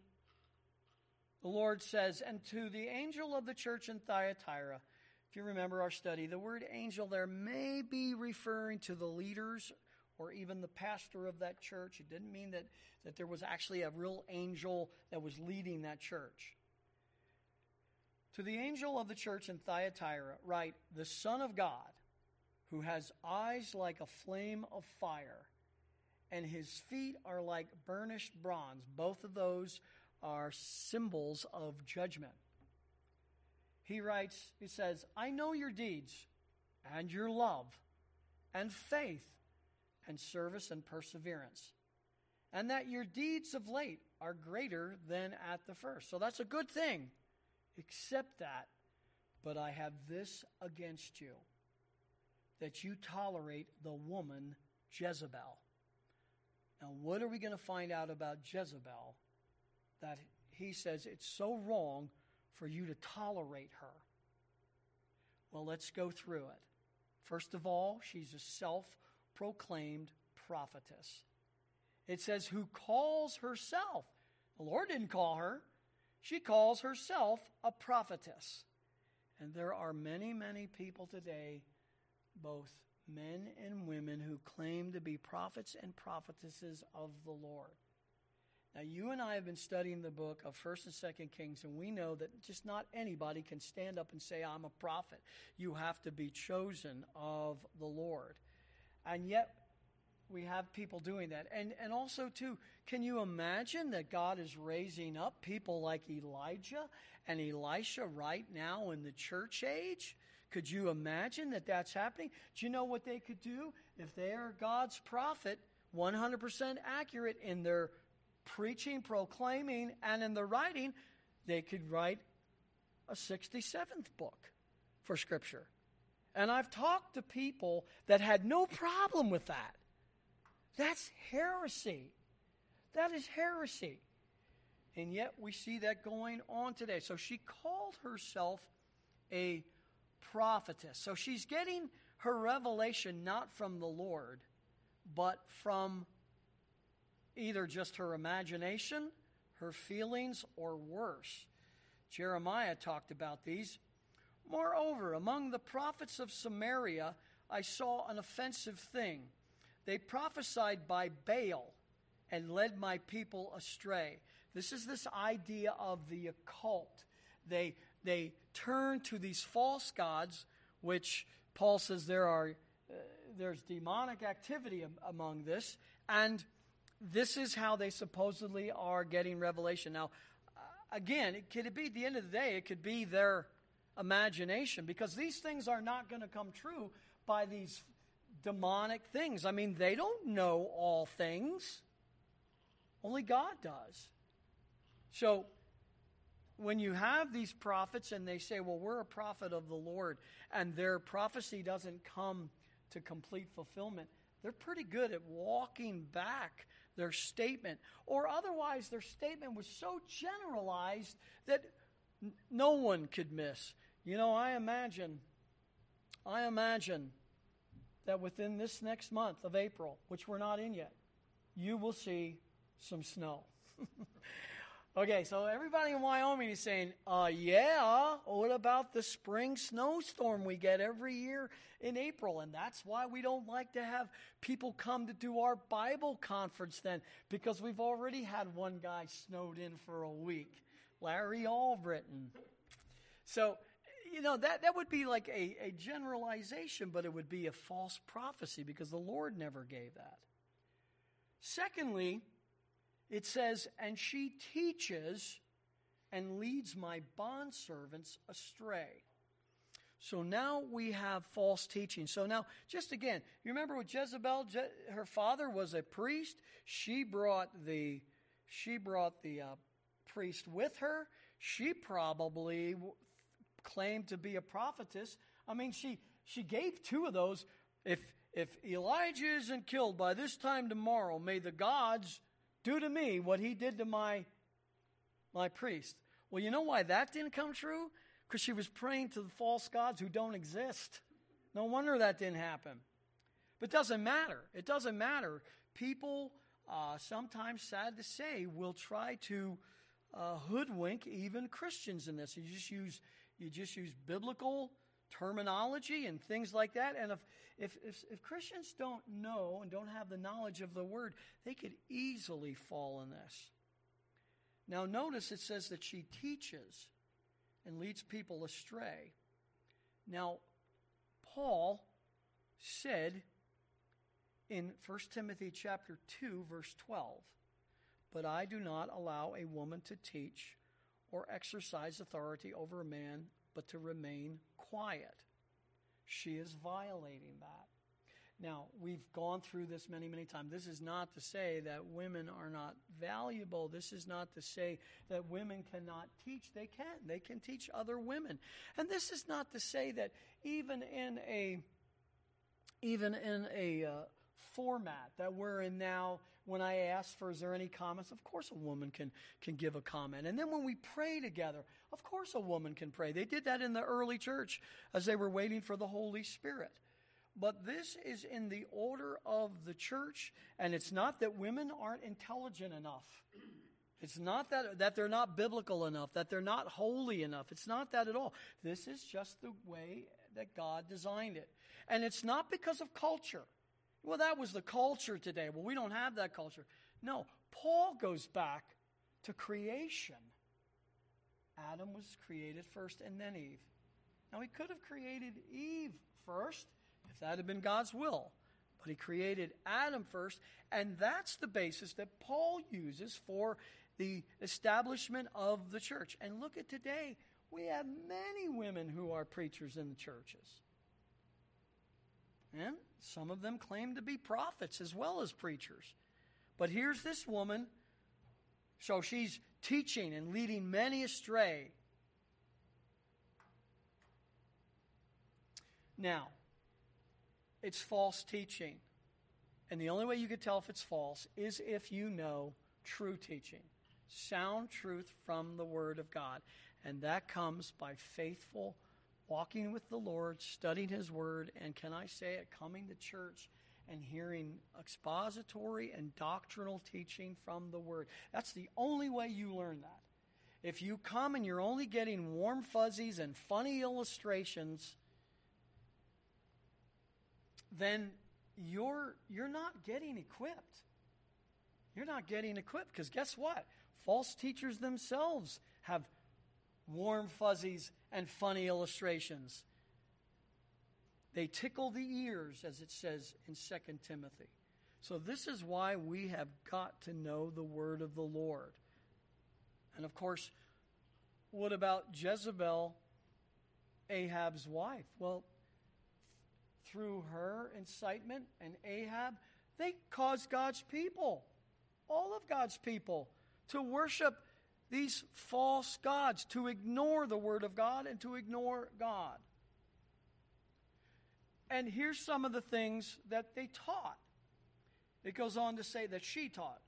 the Lord says, And to the angel of the church in Thyatira, if you remember our study, the word angel there may be referring to the leaders or even the pastor of that church. It didn't mean that, that there was actually a real angel that was leading that church. To the angel of the church in Thyatira, write, The Son of God, who has eyes like a flame of fire, and his feet are like burnished bronze. Both of those are symbols of judgment. He writes, he says, I know your deeds and your love and faith and service and perseverance, and that your deeds of late are greater than at the first. So that's a good thing. Accept that. But I have this against you that you tolerate the woman Jezebel. Now, what are we going to find out about Jezebel that he says it's so wrong for you to tolerate her? Well, let's go through it. First of all, she's a self proclaimed prophetess. It says, who calls herself. The Lord didn't call her. She calls herself a prophetess. And there are many, many people today, both men and women, who claim to be prophets and prophetesses of the Lord. Now, you and I have been studying the book of 1st and 2nd Kings, and we know that just not anybody can stand up and say, I'm a prophet. You have to be chosen of the Lord. And yet, we have people doing that. And, and also, too, can you imagine that God is raising up people like Elijah and Elisha right now in the church age? Could you imagine that that's happening? Do you know what they could do? If they are God's prophet, 100% accurate in their preaching, proclaiming, and in their writing, they could write a 67th book for Scripture. And I've talked to people that had no problem with that. That's heresy. That is heresy. And yet we see that going on today. So she called herself a prophetess. So she's getting her revelation not from the Lord, but from either just her imagination, her feelings, or worse. Jeremiah talked about these. Moreover, among the prophets of Samaria, I saw an offensive thing. They prophesied by Baal and led my people astray. This is this idea of the occult. They, they turn to these false gods, which Paul says there are, uh, there's demonic activity among this, and this is how they supposedly are getting revelation. Now, uh, again, it, could it be at the end of the day, it could be their imagination, because these things are not going to come true by these demonic things. I mean, they don't know all things, only God does. So, when you have these prophets and they say, well, we're a prophet of the Lord, and their prophecy doesn't come to complete fulfillment, they're pretty good at walking back their statement. Or otherwise, their statement was so generalized that no one could miss. You know, I imagine, I imagine that within this next month of April, which we're not in yet, you will see some snow. [laughs] okay, so everybody in Wyoming is saying, uh, yeah, what about the spring snowstorm we get every year in April? And that's why we don't like to have people come to do our Bible conference then, because we've already had one guy snowed in for a week, Larry Albritton. So, you know, that, that would be like a, a generalization, but it would be a false prophecy because the Lord never gave that. Secondly, it says, and she teaches and leads my bondservants astray. So now we have false teaching. So now, just again, you remember with Jezebel, Je- her father was a priest. She brought the she brought the uh, priest with her. She probably claimed to be a prophetess. I mean, she she gave two of those. If if Elijah isn't killed by this time tomorrow, may the gods do to me what he did to my my priest. Well, you know why that didn't come true? Because she was praying to the false gods who don't exist. No wonder that didn't happen. But it doesn't matter. It doesn't matter. People, uh, sometimes, sad to say, will try to uh, hoodwink even Christians in this. You just use you just use biblical terminology and things like that. And if, if, if, if, Christians don't know and don't have the knowledge of the word, they could easily fall in this. Now, notice it says that she teaches and leads people astray. Now, Paul said in 1 Timothy chapter 2 verse 12, "But I do not allow a woman to teach or exercise authority over a man, but to remain quiet." She is violating that. Now, we've gone through this many, many times. This is not to say that women are not valuable. This is not to say that women cannot teach. They can. They can teach other women. And this is not to say that even in a even in a uh, format that we're in now, when I ask for, is there any comments? Of course, a woman can can give a comment. And then when we pray together, of course, a woman can pray. They did that in the early church as they were waiting for the Holy Spirit. But this is in the order of the church, and it's not that women aren't intelligent enough. It's not that, that they're not biblical enough, that they're not holy enough. It's not that at all. This is just the way that God designed it. And it's not because of culture. Well, that was the culture today. Well, we don't have that culture. No, Paul goes back to creation. Adam was created first and then Eve. Now, he could have created Eve first if that had been God's will. But he created Adam first, and that's the basis that Paul uses for the establishment of the church. And look at today, we have many women who are preachers in the churches. And some of them claim to be prophets as well as preachers. But here's this woman. So she's teaching and leading many astray. Now, it's false teaching. And the only way you could tell if it's false is if you know true teaching, sound truth from the Word of God. And that comes by faithful walking with the Lord, studying His Word, and can I say it, coming to church and hearing expository and doctrinal teaching from the Word. That's the only way you learn that. If you come and you're only getting warm fuzzies and funny illustrations, then you're you're not getting equipped. You're not getting equipped because guess what? False teachers themselves have warm fuzzies and funny illustrations. They tickle the ears, as it says in 2 Timothy. So, this is why we have got to know the word of the Lord. And of course, what about Jezebel, Ahab's wife? Well, through her incitement and Ahab, they caused God's people, all of God's people, to worship these false gods, to ignore the Word of God and to ignore God. And here's some of the things that they taught. It goes on to say that she taught,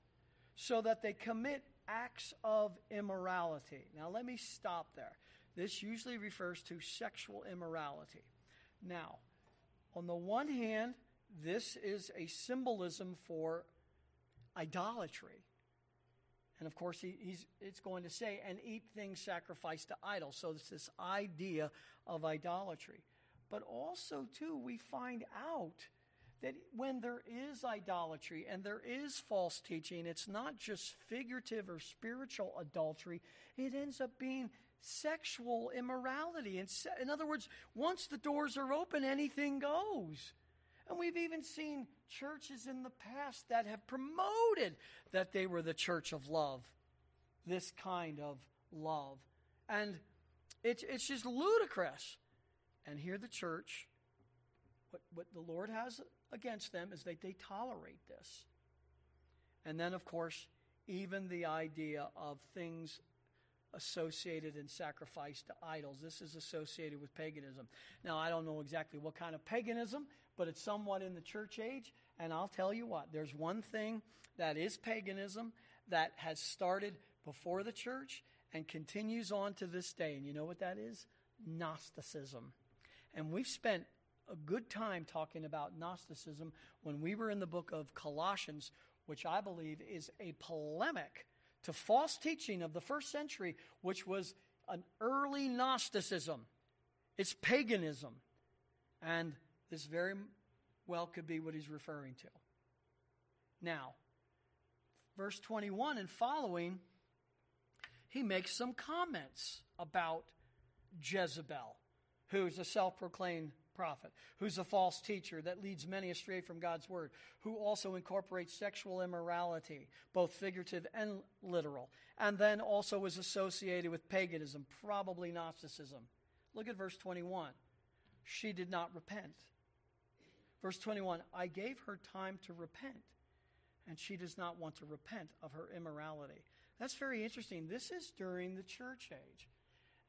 so that they commit acts of immorality. Now, let me stop there. This usually refers to sexual immorality. Now, on the one hand, this is a symbolism for idolatry. And of course, he, he's, it's going to say, and eat things sacrificed to idols. So it's this idea of idolatry. But also, too, we find out that when there is idolatry and there is false teaching, it's not just figurative or spiritual adultery, it ends up being sexual immorality. In other words, once the doors are open, anything goes. And we've even seen churches in the past that have promoted that they were the church of love, this kind of love. And it's, it's just ludicrous. And here, the church, what, what the Lord has against them is that they tolerate this. And then, of course, even the idea of things associated and sacrificed to idols. This is associated with paganism. Now, I don't know exactly what kind of paganism, but it's somewhat in the church age. And I'll tell you what, there's one thing that is paganism that has started before the church and continues on to this day. And you know what that is? Gnosticism. And we've spent a good time talking about Gnosticism when we were in the book of Colossians, which I believe is a polemic to false teaching of the first century, which was an early Gnosticism. It's paganism. And this very well could be what he's referring to. Now, verse 21 and following, he makes some comments about Jezebel, who's a self proclaimed prophet, who's a false teacher that leads many astray from God's word, who also incorporates sexual immorality, both figurative and literal, and then also is associated with paganism, probably Gnosticism. Look at verse 21. She did not repent. Verse 21 I gave her time to repent, and she does not want to repent of her immorality. That's very interesting. This is during the church age.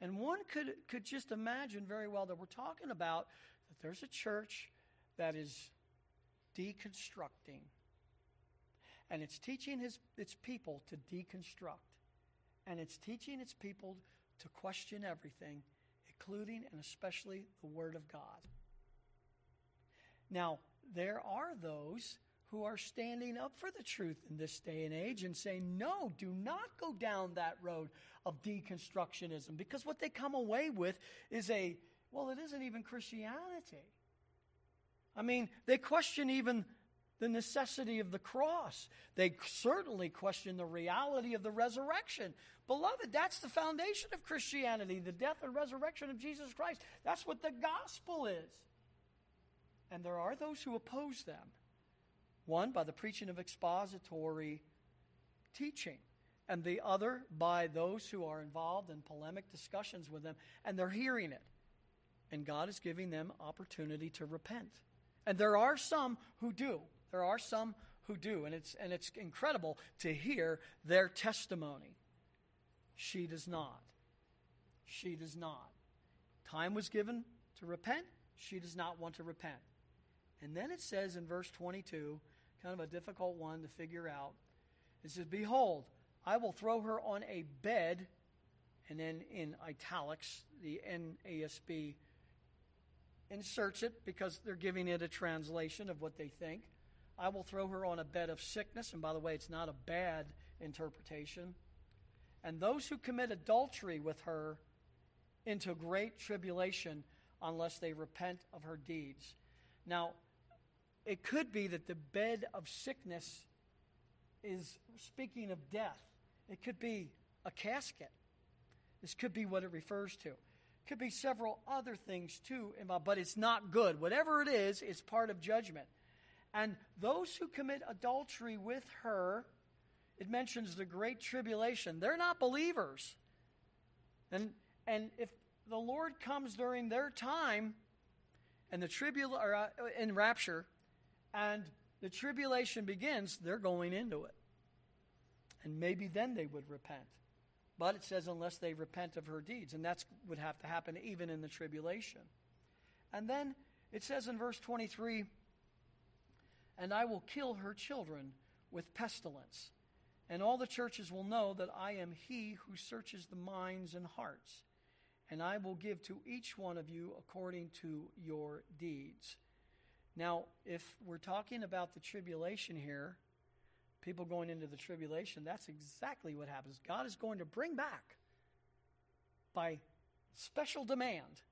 And one could, could just imagine very well that we're talking about that there's a church that is deconstructing. And it's teaching his, its people to deconstruct. And it's teaching its people to question everything, including and especially the Word of God. Now, there are those who are standing up for the truth in this day and age and saying, no, do not go down that road of deconstructionism because what they come away with is a, well, it isn't even Christianity. I mean, they question even the necessity of the cross. They certainly question the reality of the resurrection. Beloved, that's the foundation of Christianity the death and resurrection of Jesus Christ. That's what the gospel is. And there are those who oppose them. One, by the preaching of expository teaching, and the other, by those who are involved in polemic discussions with them, and they're hearing it. And God is giving them opportunity to repent. And there are some who do. There are some who do. And it's, and it's incredible to hear their testimony. She does not. She does not. Time was given to repent. She does not want to repent. And then it says in verse 22, kind of a difficult one to figure out. It says, Behold, I will throw her on a bed, and then in italics, the NASB inserts it because they're giving it a translation of what they think. I will throw her on a bed of sickness, and by the way, it's not a bad interpretation. And those who commit adultery with her into great tribulation unless they repent of her deeds. Now, it could be that the bed of sickness is speaking of death. It could be a casket. This could be what it refers to. It could be several other things too, but it's not good. Whatever it is, it's part of judgment. And those who commit adultery with her, it mentions the great tribulation. They're not believers. And and if the Lord comes during their time and the tribul or uh, in rapture, and the tribulation begins, they're going into it. And maybe then they would repent. But it says, unless they repent of her deeds. And that would have to happen even in the tribulation. And then it says in verse 23 And I will kill her children with pestilence. And all the churches will know that I am he who searches the minds and hearts. And I will give to each one of you according to your deeds. Now, if we're talking about the tribulation here, people going into the tribulation, that's exactly what happens. God is going to bring back, by special demand,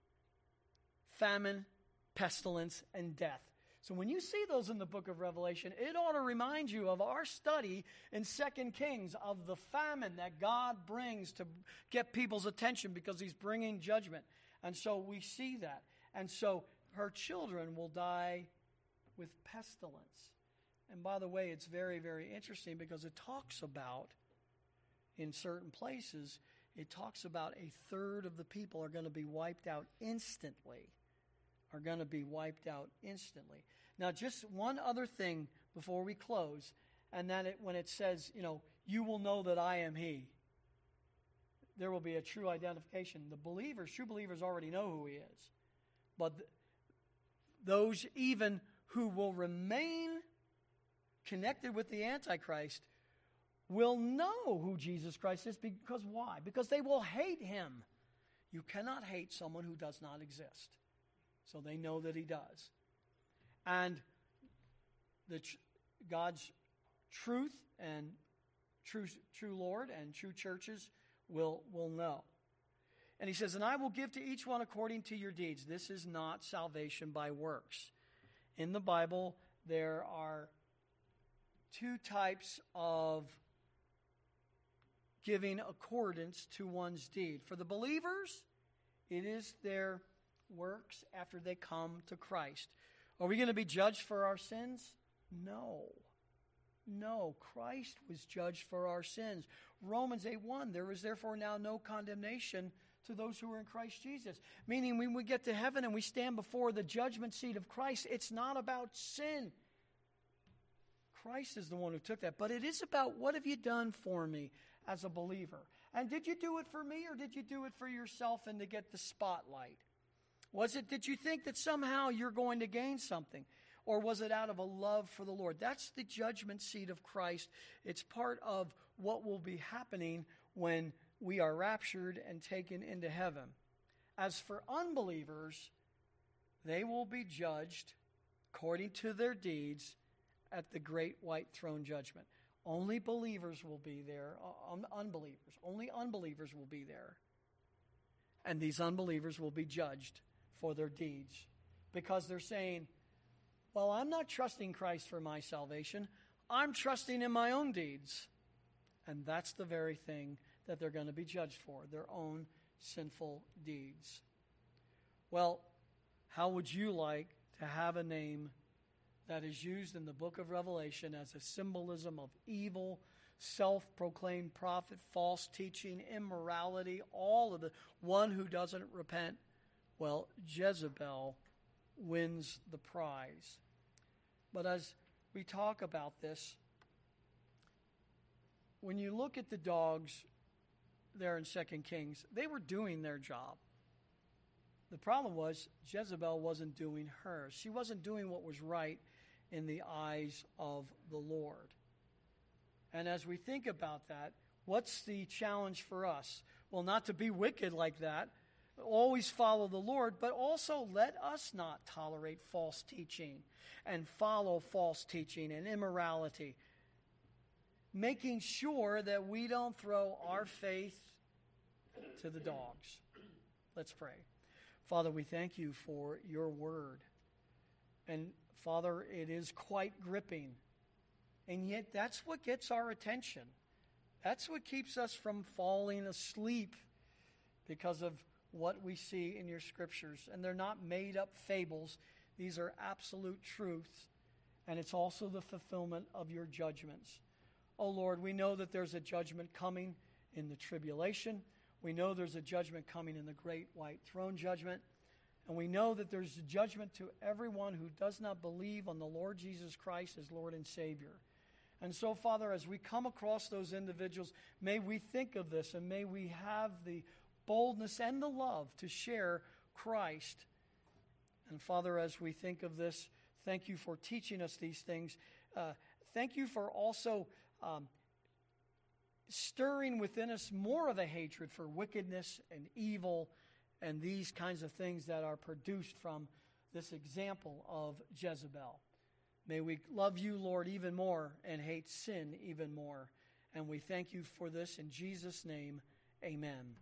famine, pestilence, and death. So when you see those in the book of Revelation, it ought to remind you of our study in Second Kings of the famine that God brings to get people's attention because he's bringing judgment. And so we see that. And so her children will die with pestilence. And by the way, it's very, very interesting because it talks about, in certain places, it talks about a third of the people are going to be wiped out instantly. Are going to be wiped out instantly. Now, just one other thing before we close, and that it, when it says, you know, you will know that I am He, there will be a true identification. The believers, true believers, already know who He is. But those even who will remain connected with the Antichrist will know who Jesus Christ is because why? Because they will hate him. You cannot hate someone who does not exist. So they know that he does. And the God's truth and true, true Lord and true churches will, will know. And he says, And I will give to each one according to your deeds. This is not salvation by works. In the Bible, there are two types of giving accordance to one's deed. For the believers, it is their works after they come to Christ. Are we going to be judged for our sins? No. No, Christ was judged for our sins. Romans 8 1, there is therefore now no condemnation to those who are in Christ Jesus. Meaning, when we get to heaven and we stand before the judgment seat of Christ, it's not about sin. Christ is the one who took that. But it is about what have you done for me as a believer? And did you do it for me or did you do it for yourself and to get the spotlight? Was it, did you think that somehow you're going to gain something? Or was it out of a love for the Lord? That's the judgment seat of Christ. It's part of what will be happening when we are raptured and taken into heaven. As for unbelievers, they will be judged according to their deeds at the great white throne judgment. Only believers will be there, uh, un- unbelievers. Only unbelievers will be there. And these unbelievers will be judged for their deeds because they're saying, Well, I'm not trusting Christ for my salvation, I'm trusting in my own deeds. And that's the very thing that they're going to be judged for their own sinful deeds. Well, how would you like to have a name that is used in the book of Revelation as a symbolism of evil, self proclaimed prophet, false teaching, immorality, all of the one who doesn't repent. Well, Jezebel wins the prize. But as we talk about this, when you look at the dogs there in Second Kings, they were doing their job. The problem was Jezebel wasn't doing hers. She wasn't doing what was right in the eyes of the Lord. And as we think about that, what's the challenge for us? Well, not to be wicked like that, always follow the Lord, but also let us not tolerate false teaching and follow false teaching and immorality. Making sure that we don't throw our faith to the dogs. Let's pray. Father, we thank you for your word. And Father, it is quite gripping. And yet, that's what gets our attention. That's what keeps us from falling asleep because of what we see in your scriptures. And they're not made up fables, these are absolute truths. And it's also the fulfillment of your judgments. Oh Lord, we know that there's a judgment coming in the tribulation. We know there's a judgment coming in the great white throne judgment. And we know that there's a judgment to everyone who does not believe on the Lord Jesus Christ as Lord and Savior. And so, Father, as we come across those individuals, may we think of this and may we have the boldness and the love to share Christ. And, Father, as we think of this, thank you for teaching us these things. Uh, thank you for also um, stirring within us more of a hatred for wickedness and evil and these kinds of things that are produced from this example of Jezebel. May we love you, Lord, even more and hate sin even more. And we thank you for this in Jesus' name. Amen.